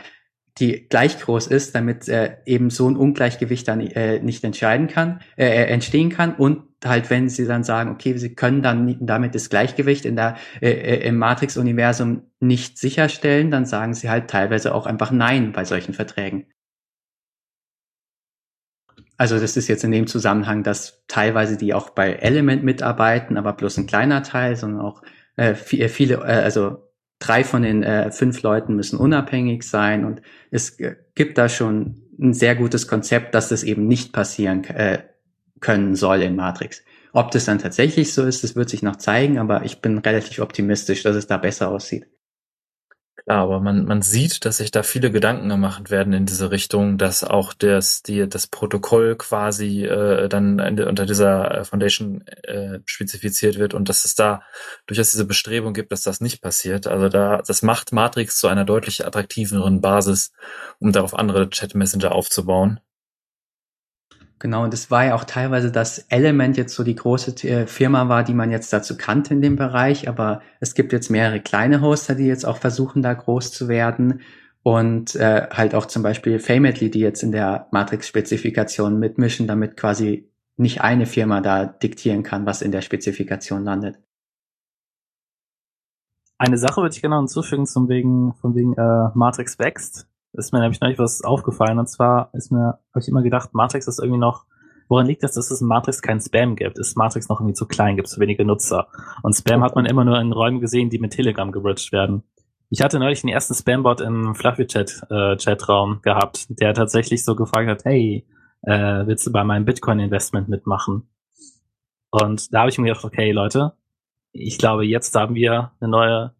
die gleich groß ist, damit äh, eben so ein Ungleichgewicht dann äh, nicht entscheiden kann, äh, äh, entstehen kann und halt wenn sie dann sagen, okay, sie können dann damit das Gleichgewicht in der äh, äh, im Matrix-Universum nicht sicherstellen, dann sagen sie halt teilweise auch einfach Nein bei solchen Verträgen. Also das ist jetzt in dem Zusammenhang, dass teilweise die auch bei Element mitarbeiten, aber bloß ein kleiner Teil, sondern auch äh, vi- viele, äh, also drei von den äh, fünf Leuten müssen unabhängig sein und es äh, gibt da schon ein sehr gutes Konzept, dass das eben nicht passieren äh, können soll in Matrix. Ob das dann tatsächlich so ist, das wird sich noch zeigen, aber ich bin relativ optimistisch, dass es da besser aussieht. Aber man, man sieht, dass sich da viele Gedanken gemacht werden in diese Richtung, dass auch das, die, das Protokoll quasi äh, dann unter dieser äh, Foundation äh, spezifiziert wird und dass es da durchaus diese Bestrebung gibt, dass das nicht passiert. Also da, das macht Matrix zu einer deutlich attraktiveren Basis, um darauf andere Chat-Messenger aufzubauen. Genau, und es war ja auch teilweise, dass Element jetzt so die große äh, Firma war, die man jetzt dazu kannte in dem Bereich, aber es gibt jetzt mehrere kleine Hoster, die jetzt auch versuchen, da groß zu werden und äh, halt auch zum Beispiel Fametly, die jetzt in der Matrix-Spezifikation mitmischen, damit quasi nicht eine Firma da diktieren kann, was in der Spezifikation landet. Eine Sache würde ich gerne hinzufügen zum wegen, von wegen äh, Matrix wächst. Ist mir nämlich neulich was aufgefallen und zwar ist mir, habe ich immer gedacht, Matrix ist irgendwie noch, woran liegt das, dass es in Matrix kein Spam gibt? Ist Matrix noch irgendwie zu klein, gibt es wenige Nutzer? Und Spam hat man immer nur in Räumen gesehen, die mit Telegram gebridged werden. Ich hatte neulich den ersten Spambot im Fluffy Chat äh, Chatraum gehabt, der tatsächlich so gefragt hat, hey, äh, willst du bei meinem Bitcoin Investment mitmachen? Und da habe ich mir gedacht, okay, Leute, ich glaube, jetzt haben wir eine neue,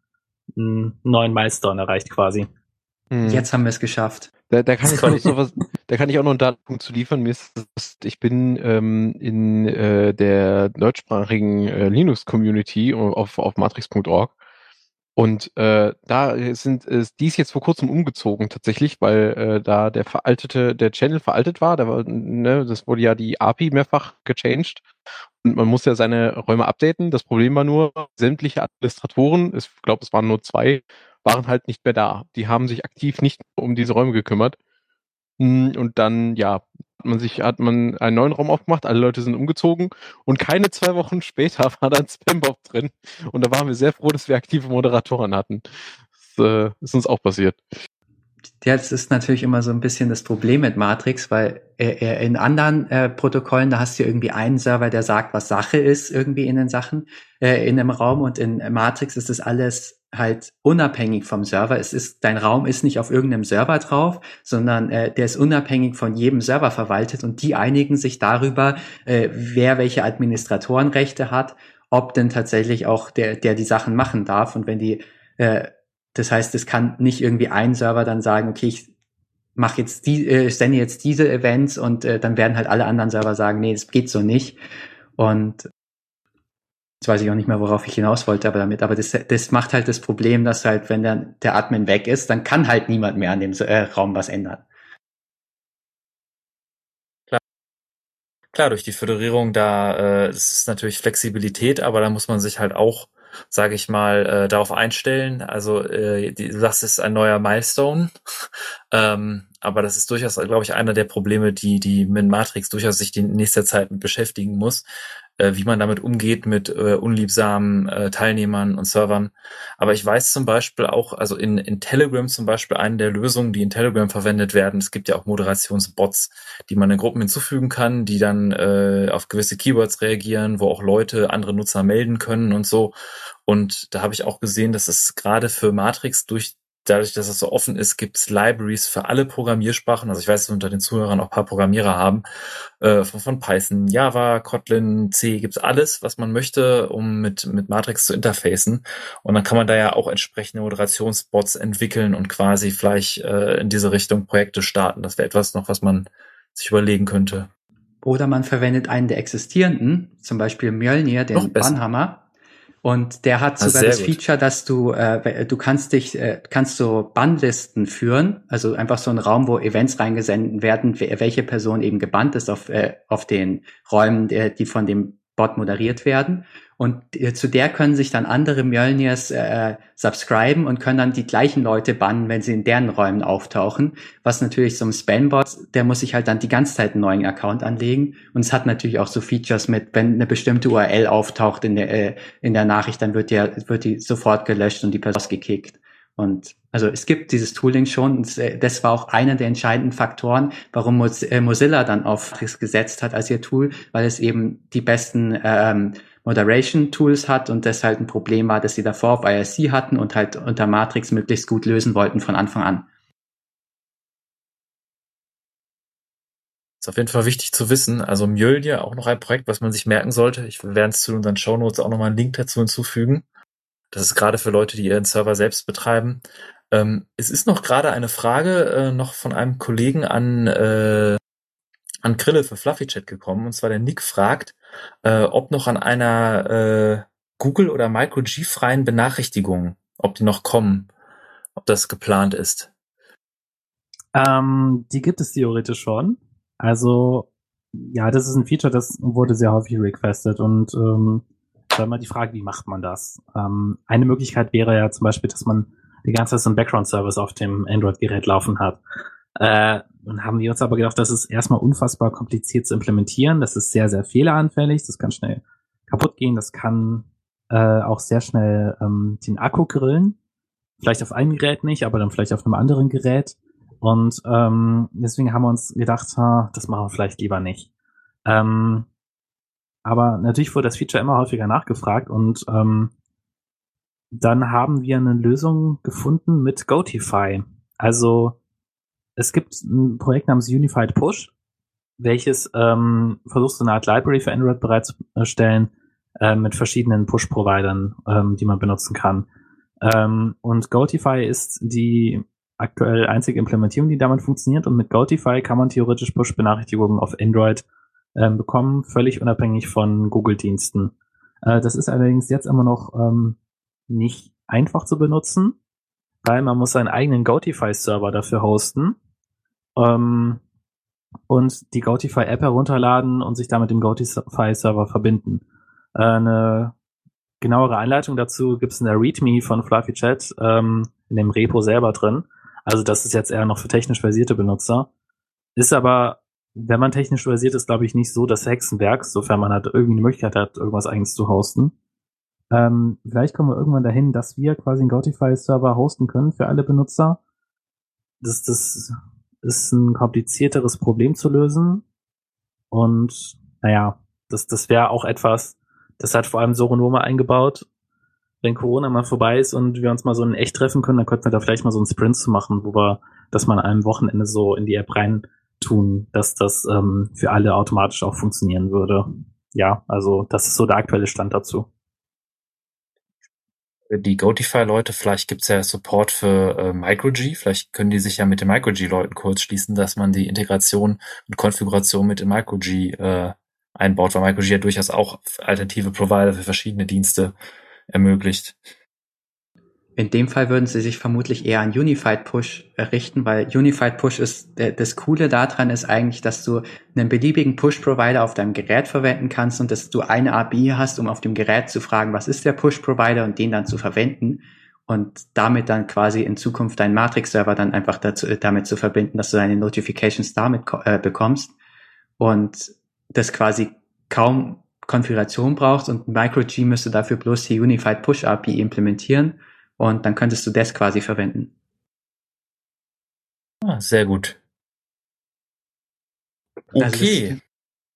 einen neuen Milestone erreicht quasi. Hm. Jetzt haben wir es geschafft. Da, da kann ich Sorry. noch so was, da kann ich auch noch einen Datenpunkt zu liefern. Mir ist, ich bin ähm, in äh, der deutschsprachigen äh, Linux-Community auf, auf matrix.org und äh, da sind äh, die ist jetzt vor kurzem umgezogen tatsächlich, weil äh, da der veraltete, der Channel veraltet war. Da war ne, das wurde ja die API mehrfach gechanged und man muss ja seine Räume updaten. Das Problem war nur, sämtliche Administratoren, ich glaube, es waren nur zwei, waren halt nicht mehr da. Die haben sich aktiv nicht um diese Räume gekümmert. Mm, Und dann, ja, hat man sich, hat man einen neuen Raum aufgemacht, alle Leute sind umgezogen und keine zwei Wochen später war da ein Spambob drin. Und da waren wir sehr froh, dass wir aktive Moderatoren hatten. Das äh, ist uns auch passiert. Ja, das ist natürlich immer so ein bisschen das Problem mit Matrix, weil äh, äh, in anderen äh, Protokollen, da hast du irgendwie einen Server, der sagt, was Sache ist irgendwie in den Sachen, äh, in einem Raum und in Matrix ist das alles halt unabhängig vom Server. Es ist, dein Raum ist nicht auf irgendeinem Server drauf, sondern äh, der ist unabhängig von jedem Server verwaltet und die einigen sich darüber, äh, wer welche Administratorenrechte hat, ob denn tatsächlich auch der, der die Sachen machen darf und wenn die äh, das heißt, es kann nicht irgendwie ein Server dann sagen, okay, ich mache jetzt die, äh, sende jetzt diese Events und äh, dann werden halt alle anderen Server sagen, nee, das geht so nicht. Und jetzt weiß ich auch nicht mehr, worauf ich hinaus wollte, aber damit, aber das, das macht halt das Problem, dass halt, wenn dann der Admin weg ist, dann kann halt niemand mehr an dem äh, Raum was ändern. Klar, durch die Föderierung da, äh, es ist natürlich Flexibilität, aber da muss man sich halt auch sage ich mal, äh, darauf einstellen. Also äh, die, du sagst, es ist ein neuer Milestone, ähm, aber das ist durchaus, glaube ich, einer der Probleme, die die mit Matrix durchaus sich in nächster Zeit mit beschäftigen muss, wie man damit umgeht mit äh, unliebsamen äh, Teilnehmern und Servern. Aber ich weiß zum Beispiel auch, also in, in Telegram zum Beispiel eine der Lösungen, die in Telegram verwendet werden, es gibt ja auch Moderationsbots, die man in Gruppen hinzufügen kann, die dann äh, auf gewisse Keywords reagieren, wo auch Leute andere Nutzer melden können und so. Und da habe ich auch gesehen, dass es gerade für Matrix durch dadurch, dass es so offen ist, gibt es Libraries für alle Programmiersprachen. Also ich weiß, dass unter den Zuhörern auch paar Programmierer haben. Äh, von, von Python, Java, Kotlin, C, gibt's alles, was man möchte, um mit, mit Matrix zu interfacen. Und dann kann man da ja auch entsprechende Moderationsbots entwickeln und quasi vielleicht äh, in diese Richtung Projekte starten. Das wäre etwas noch, was man sich überlegen könnte. Oder man verwendet einen der existierenden, zum Beispiel Mjölnir, den Bannhammer und der hat ah, sogar das gut. Feature, dass du, äh, du kannst dich, äh, kannst so Bannlisten führen, also einfach so ein Raum, wo Events reingesendet werden, welche Person eben gebannt ist auf, äh, auf den Räumen, der, die von dem Bot moderiert werden. Und äh, zu der können sich dann andere Mjölnirs äh, subscriben und können dann die gleichen Leute bannen, wenn sie in deren Räumen auftauchen. Was natürlich so ein Spambot, der muss sich halt dann die ganze Zeit einen neuen Account anlegen. Und es hat natürlich auch so Features mit, wenn eine bestimmte URL auftaucht in der, äh, in der Nachricht, dann wird, der, wird die sofort gelöscht und die Person gekickt. Und also es gibt dieses Tooling schon. Und äh, das war auch einer der entscheidenden Faktoren, warum äh, Mozilla dann auf das gesetzt hat als ihr Tool, weil es eben die besten ähm, Moderation Tools hat und das halt ein Problem war, dass sie davor auf IRC hatten und halt unter Matrix möglichst gut lösen wollten von Anfang an. Ist auf jeden Fall wichtig zu wissen. Also Mjölnir auch noch ein Projekt, was man sich merken sollte. Ich werde es zu unseren Show Notes auch nochmal einen Link dazu hinzufügen. Das ist gerade für Leute, die ihren Server selbst betreiben. Ähm, es ist noch gerade eine Frage äh, noch von einem Kollegen an, äh, an Krille für Fluffy Chat gekommen. Und zwar der Nick fragt, äh, ob noch an einer äh, Google- oder MicroG-freien Benachrichtigung, ob die noch kommen, ob das geplant ist. Ähm, die gibt es theoretisch schon. Also ja, das ist ein Feature, das wurde sehr häufig requested und ähm, da immer die Frage, wie macht man das? Ähm, eine Möglichkeit wäre ja zum Beispiel, dass man die ganze Zeit so einen Background-Service auf dem Android-Gerät laufen hat. Äh, und haben wir uns aber gedacht, das ist erstmal unfassbar kompliziert zu implementieren. Das ist sehr, sehr fehleranfällig. Das kann schnell kaputt gehen. Das kann äh, auch sehr schnell ähm, den Akku grillen. Vielleicht auf einem Gerät nicht, aber dann vielleicht auf einem anderen Gerät. Und ähm, deswegen haben wir uns gedacht, ha, das machen wir vielleicht lieber nicht. Ähm, aber natürlich wurde das Feature immer häufiger nachgefragt und ähm, dann haben wir eine Lösung gefunden mit Gotify. Also es gibt ein Projekt namens Unified Push, welches ähm, versucht, so eine Art Library für Android bereitzustellen äh, mit verschiedenen Push-Providern, ähm, die man benutzen kann. Ähm, und Gotify ist die aktuell einzige Implementierung, die damit funktioniert. Und mit Gotify kann man theoretisch Push-Benachrichtigungen auf Android ähm, bekommen, völlig unabhängig von Google-Diensten. Äh, das ist allerdings jetzt immer noch ähm, nicht einfach zu benutzen, weil man muss seinen eigenen Gotify-Server dafür hosten ähm, und die Gotify-App herunterladen und sich damit dem Gotify-Server verbinden. Äh, eine genauere Einleitung dazu gibt es in der README von Fluffy Chat ähm, in dem Repo selber drin. Also das ist jetzt eher noch für technisch versierte Benutzer. Ist aber wenn man technisch versiert ist, glaube ich, nicht so das Hexenwerk, sofern man halt irgendwie eine Möglichkeit hat, irgendwas eigenes zu hosten. Ähm, vielleicht kommen wir irgendwann dahin, dass wir quasi einen Gautify-Server hosten können für alle Benutzer. Das, das ist ein komplizierteres Problem zu lösen. Und naja, das, das wäre auch etwas, das hat vor allem Soronoma eingebaut. Wenn Corona mal vorbei ist und wir uns mal so in echt treffen können, dann könnten wir da vielleicht mal so einen Sprint zu machen, wo wir das mal an einem Wochenende so in die App rein tun, dass das ähm, für alle automatisch auch funktionieren würde. Ja, also das ist so der aktuelle Stand dazu. Die Gotify-Leute, vielleicht gibt's ja Support für äh, MicroG, vielleicht können die sich ja mit den MicroG-Leuten kurz schließen, dass man die Integration und Konfiguration mit dem MicroG äh, einbaut, weil MicroG ja durchaus auch alternative Provider für verschiedene Dienste ermöglicht. In dem Fall würden sie sich vermutlich eher an Unified Push richten, weil Unified Push ist, das Coole daran ist eigentlich, dass du einen beliebigen Push-Provider auf deinem Gerät verwenden kannst und dass du eine API hast, um auf dem Gerät zu fragen, was ist der Push-Provider und den dann zu verwenden und damit dann quasi in Zukunft deinen Matrix-Server dann einfach dazu, damit zu verbinden, dass du deine Notifications damit äh, bekommst und das quasi kaum Konfiguration brauchst und MicroG müsste dafür bloß die Unified Push API implementieren und dann könntest du das quasi verwenden. Ah, sehr gut. Okay. Also das,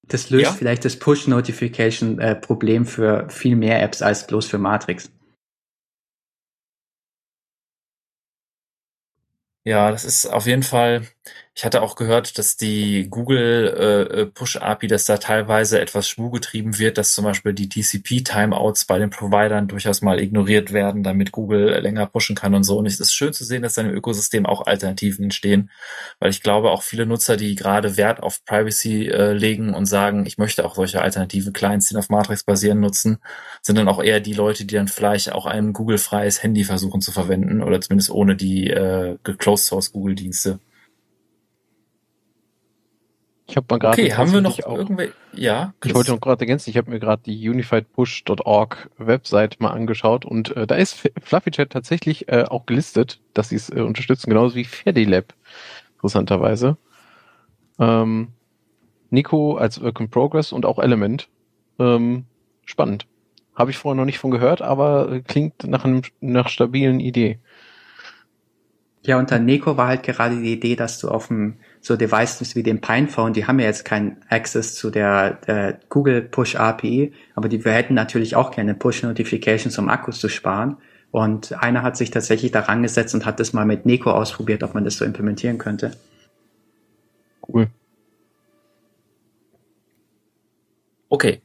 das, löst ja? vielleicht das Push-Notification-Problem äh, für viel mehr Apps als bloß für Matrix. Ja, das ist auf jeden Fall. Ich hatte auch gehört, dass die Google äh, Push API, dass da teilweise etwas schmugetrieben wird, dass zum Beispiel die TCP Timeouts bei den Providern durchaus mal ignoriert werden, damit Google länger pushen kann und so. Und es ist schön zu sehen, dass da im Ökosystem auch Alternativen entstehen, weil ich glaube auch viele Nutzer, die gerade Wert auf Privacy äh, legen und sagen, ich möchte auch solche alternative Clients, die auf Matrix basieren, nutzen, sind dann auch eher die Leute, die dann vielleicht auch ein Google-freies Handy versuchen zu verwenden oder zumindest ohne die äh, Closed Source Google Dienste. Ich habe mal gerade. Okay, haben wir noch irgendwelche? Ja. Ich wollte noch gerade ergänzen. Ich habe mir gerade die unifiedpush.org Website mal angeschaut und äh, da ist FluffyChat tatsächlich äh, auch gelistet, dass sie es äh, unterstützen, genauso wie Fedilab, interessanterweise. Ähm, Nico als Work in Progress und auch Element. Ähm, spannend. Habe ich vorher noch nicht von gehört, aber äh, klingt nach einem nach stabilen Idee. Ja, unter Neko war halt gerade die Idee, dass du auf dem so Devices wie dem Pinephone, die haben ja jetzt keinen Access zu der, der Google Push API, aber die wir hätten natürlich auch gerne Push Notifications, um Akkus zu sparen. Und einer hat sich tatsächlich daran gesetzt und hat das mal mit Neko ausprobiert, ob man das so implementieren könnte. Cool. Okay.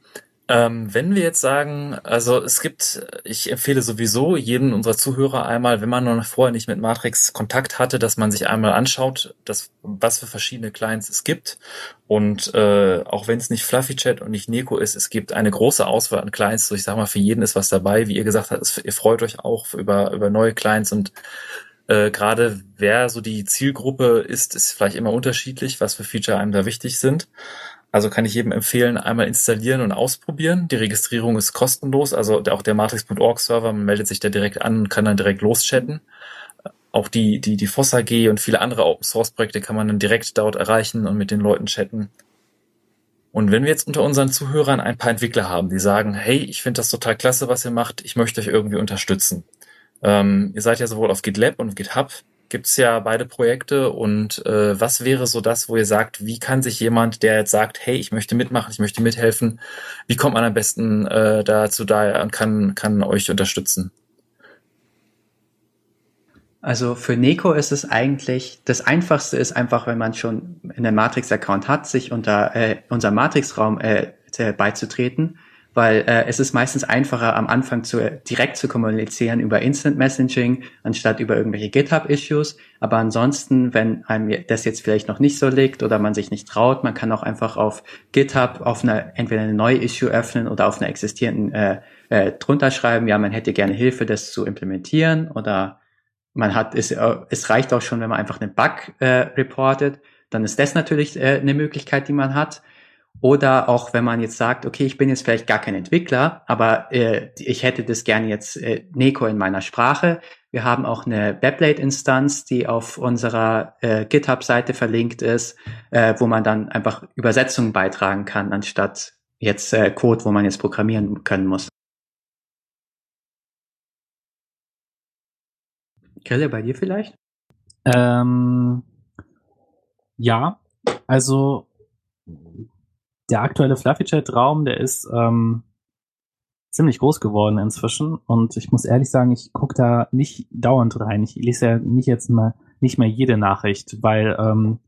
Ähm, wenn wir jetzt sagen, also es gibt, ich empfehle sowieso jedem unserer Zuhörer einmal, wenn man noch vorher nicht mit Matrix Kontakt hatte, dass man sich einmal anschaut, dass, was für verschiedene Clients es gibt. Und äh, auch wenn es nicht Fluffy Chat und nicht Neko ist, es gibt eine große Auswahl an Clients. So ich sag mal, für jeden ist was dabei. Wie ihr gesagt habt, ihr freut euch auch über, über neue Clients und äh, gerade wer so die Zielgruppe ist, ist vielleicht immer unterschiedlich, was für Feature einem da wichtig sind. Also kann ich jedem empfehlen, einmal installieren und ausprobieren. Die Registrierung ist kostenlos, also auch der Matrix.org Server, man meldet sich da direkt an und kann dann direkt loschatten. Auch die, die, die FOSS AG und viele andere Open Source Projekte kann man dann direkt dort erreichen und mit den Leuten chatten. Und wenn wir jetzt unter unseren Zuhörern ein paar Entwickler haben, die sagen, hey, ich finde das total klasse, was ihr macht, ich möchte euch irgendwie unterstützen. Ähm, ihr seid ja sowohl auf GitLab und GitHub gibt's ja beide Projekte und äh, was wäre so das, wo ihr sagt, wie kann sich jemand, der jetzt sagt, hey, ich möchte mitmachen, ich möchte mithelfen, wie kommt man am besten äh, dazu da und kann, kann euch unterstützen? Also für Neko ist es eigentlich, das einfachste ist einfach, wenn man schon einen Matrix-Account hat, sich unter äh, unser Matrix-Raum äh, beizutreten weil äh, es ist meistens einfacher am Anfang zu, direkt zu kommunizieren über Instant Messaging anstatt über irgendwelche GitHub-Issues. Aber ansonsten, wenn einem das jetzt vielleicht noch nicht so liegt oder man sich nicht traut, man kann auch einfach auf GitHub auf eine entweder eine neue Issue öffnen oder auf einer existierenden äh, äh, drunter schreiben, ja, man hätte gerne Hilfe, das zu implementieren oder man hat es, äh, es reicht auch schon, wenn man einfach einen Bug äh, reportet, dann ist das natürlich äh, eine Möglichkeit, die man hat. Oder auch wenn man jetzt sagt, okay, ich bin jetzt vielleicht gar kein Entwickler, aber äh, ich hätte das gerne jetzt äh, Neko in meiner Sprache. Wir haben auch eine Weblate-Instanz, die auf unserer äh, GitHub-Seite verlinkt ist, äh, wo man dann einfach Übersetzungen beitragen kann, anstatt jetzt äh, Code, wo man jetzt programmieren können muss. Grille, bei dir vielleicht? Ähm, ja, also der aktuelle Fluffy Chat Raum, der ist ähm, ziemlich groß geworden inzwischen und ich muss ehrlich sagen, ich gucke da nicht dauernd rein. Ich lese ja nicht jetzt mal nicht mehr jede Nachricht, weil ähm,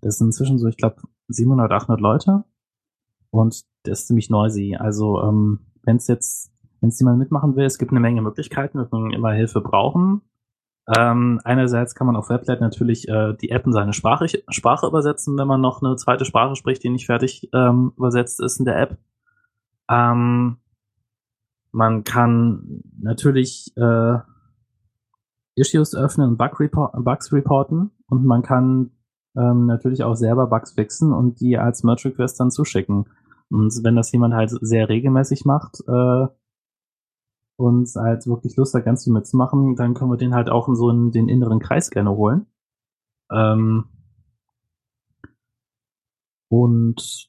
das sind inzwischen so, ich glaube, 700, 800 Leute und das ist ziemlich noisy. Also ähm, wenn es jetzt, wenn es jemand mitmachen will, es gibt eine Menge Möglichkeiten, wir können immer Hilfe brauchen. Ähm, einerseits kann man auf Weblet natürlich äh, die App in seine Sprache, Sprache übersetzen, wenn man noch eine zweite Sprache spricht, die nicht fertig ähm, übersetzt ist in der App. Ähm, man kann natürlich äh, Issues öffnen und Bug report, Bugs reporten und man kann ähm, natürlich auch selber Bugs fixen und die als Merge Request dann zuschicken. Und wenn das jemand halt sehr regelmäßig macht äh, und halt wirklich Lust hat, ganz viel mitzumachen, dann können wir den halt auch in so in den inneren Kreis gerne holen. Ähm, und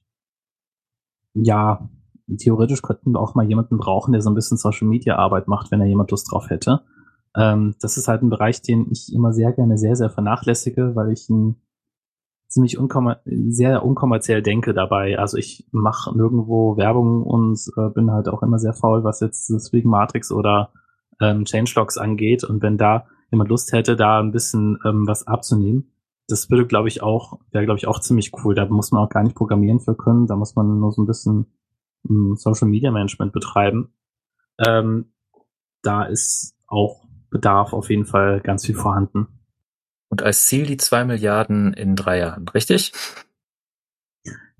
ja, theoretisch könnten wir auch mal jemanden brauchen, der so ein bisschen Social Media Arbeit macht, wenn er jemand Lust drauf hätte. Ähm, das ist halt ein Bereich, den ich immer sehr gerne sehr, sehr vernachlässige, weil ich ihn ziemlich unkommer sehr unkommerziell denke dabei. Also ich mache nirgendwo Werbung und äh, bin halt auch immer sehr faul, was jetzt deswegen Matrix oder ähm, Changelogs angeht. Und wenn da jemand Lust hätte, da ein bisschen ähm, was abzunehmen, das würde, glaube ich, auch, wäre, glaube ich, auch ziemlich cool. Da muss man auch gar nicht programmieren für können. Da muss man nur so ein bisschen ähm, Social Media Management betreiben. Ähm, da ist auch Bedarf auf jeden Fall ganz viel vorhanden. Und als Ziel die zwei Milliarden in drei Jahren, richtig?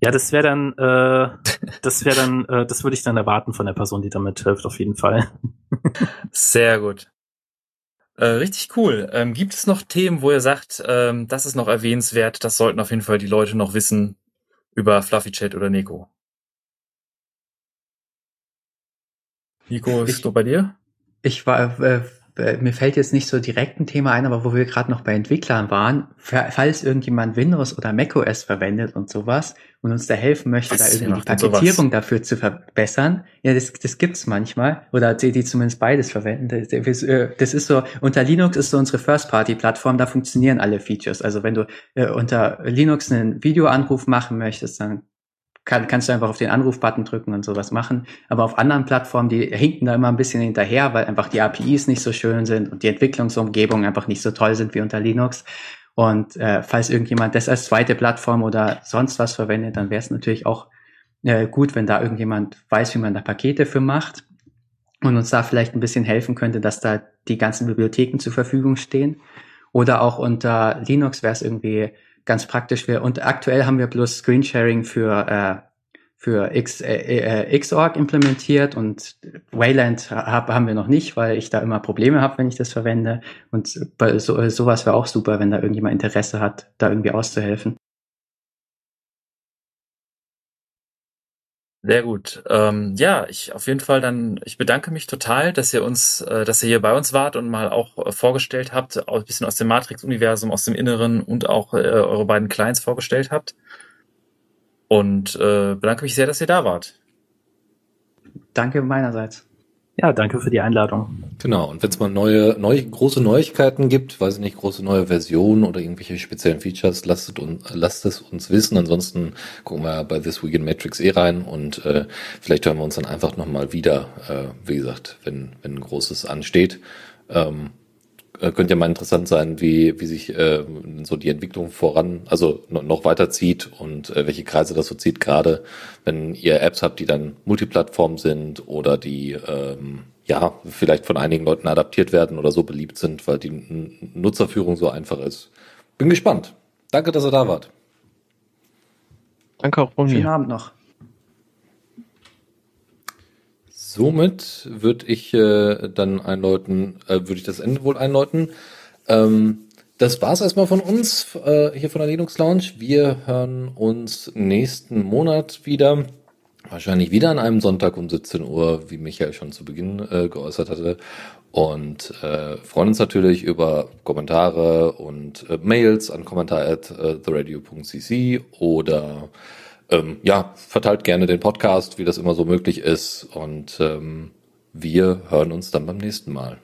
Ja, das wäre dann, äh, das wäre dann, äh, das würde ich dann erwarten von der Person, die damit hilft, auf jeden Fall. Sehr gut. Äh, richtig cool. Ähm, gibt es noch Themen, wo ihr sagt, ähm, das ist noch erwähnenswert, das sollten auf jeden Fall die Leute noch wissen über Fluffy Chat oder Nico? Nico, ist ich, bei dir? Ich war, äh, äh, mir fällt jetzt nicht so direkt ein Thema ein, aber wo wir gerade noch bei Entwicklern waren, falls irgendjemand Windows oder macOS verwendet und sowas und uns da helfen möchte, Was, da irgendwie die Paketierung dafür zu verbessern, ja, das, das gibt's manchmal, oder die, die zumindest beides verwenden. Das, das ist so, unter Linux ist so unsere First-Party-Plattform, da funktionieren alle Features. Also wenn du äh, unter Linux einen Videoanruf machen möchtest, dann kann, kannst du einfach auf den Anrufbutton drücken und sowas machen. Aber auf anderen Plattformen, die hinken da immer ein bisschen hinterher, weil einfach die APIs nicht so schön sind und die Entwicklungsumgebungen einfach nicht so toll sind wie unter Linux. Und äh, falls irgendjemand das als zweite Plattform oder sonst was verwendet, dann wäre es natürlich auch äh, gut, wenn da irgendjemand weiß, wie man da Pakete für macht und uns da vielleicht ein bisschen helfen könnte, dass da die ganzen Bibliotheken zur Verfügung stehen. Oder auch unter Linux wäre es irgendwie ganz praktisch wäre. Und aktuell haben wir bloß Screensharing für äh, für X, äh, äh, Xorg implementiert und Wayland hab, haben wir noch nicht, weil ich da immer Probleme habe, wenn ich das verwende. Und so, sowas wäre auch super, wenn da irgendjemand Interesse hat, da irgendwie auszuhelfen. Sehr gut. Ähm, ja, ich auf jeden Fall dann, ich bedanke mich total, dass ihr uns, äh, dass ihr hier bei uns wart und mal auch äh, vorgestellt habt, auch ein bisschen aus dem Matrix-Universum, aus dem Inneren und auch äh, eure beiden Clients vorgestellt habt. Und äh, bedanke mich sehr, dass ihr da wart. Danke meinerseits. Ja, danke für die Einladung. Genau, und wenn es mal neue, neue, große Neuigkeiten gibt, weiß ich nicht, große neue Versionen oder irgendwelche speziellen Features, lasst, un, lasst es uns wissen. Ansonsten gucken wir bei This Week in Matrix eh rein und äh, vielleicht hören wir uns dann einfach nochmal wieder, äh, wie gesagt, wenn, wenn großes ansteht. Ähm, äh, könnte ja mal interessant sein, wie, wie sich äh, so die Entwicklung voran, also noch weiter zieht und äh, welche Kreise das so zieht, gerade wenn ihr Apps habt, die dann Multiplattform sind oder die ähm, ja vielleicht von einigen Leuten adaptiert werden oder so beliebt sind, weil die Nutzerführung so einfach ist. Bin gespannt. Danke, dass ihr da wart. Danke auch von mir. Schönen Abend noch. Somit würde ich äh, dann einläuten, äh, würde ich das Ende wohl einläuten. Ähm, das war's erstmal von uns äh, hier von der Linux Lounge. Wir hören uns nächsten Monat wieder. Wahrscheinlich wieder an einem Sonntag um 17 Uhr, wie Michael schon zu Beginn äh, geäußert hatte. Und äh, freuen uns natürlich über Kommentare und äh, Mails an kommentar at äh, theradio.cc oder ähm, ja, verteilt gerne den Podcast, wie das immer so möglich ist. Und ähm, wir hören uns dann beim nächsten Mal.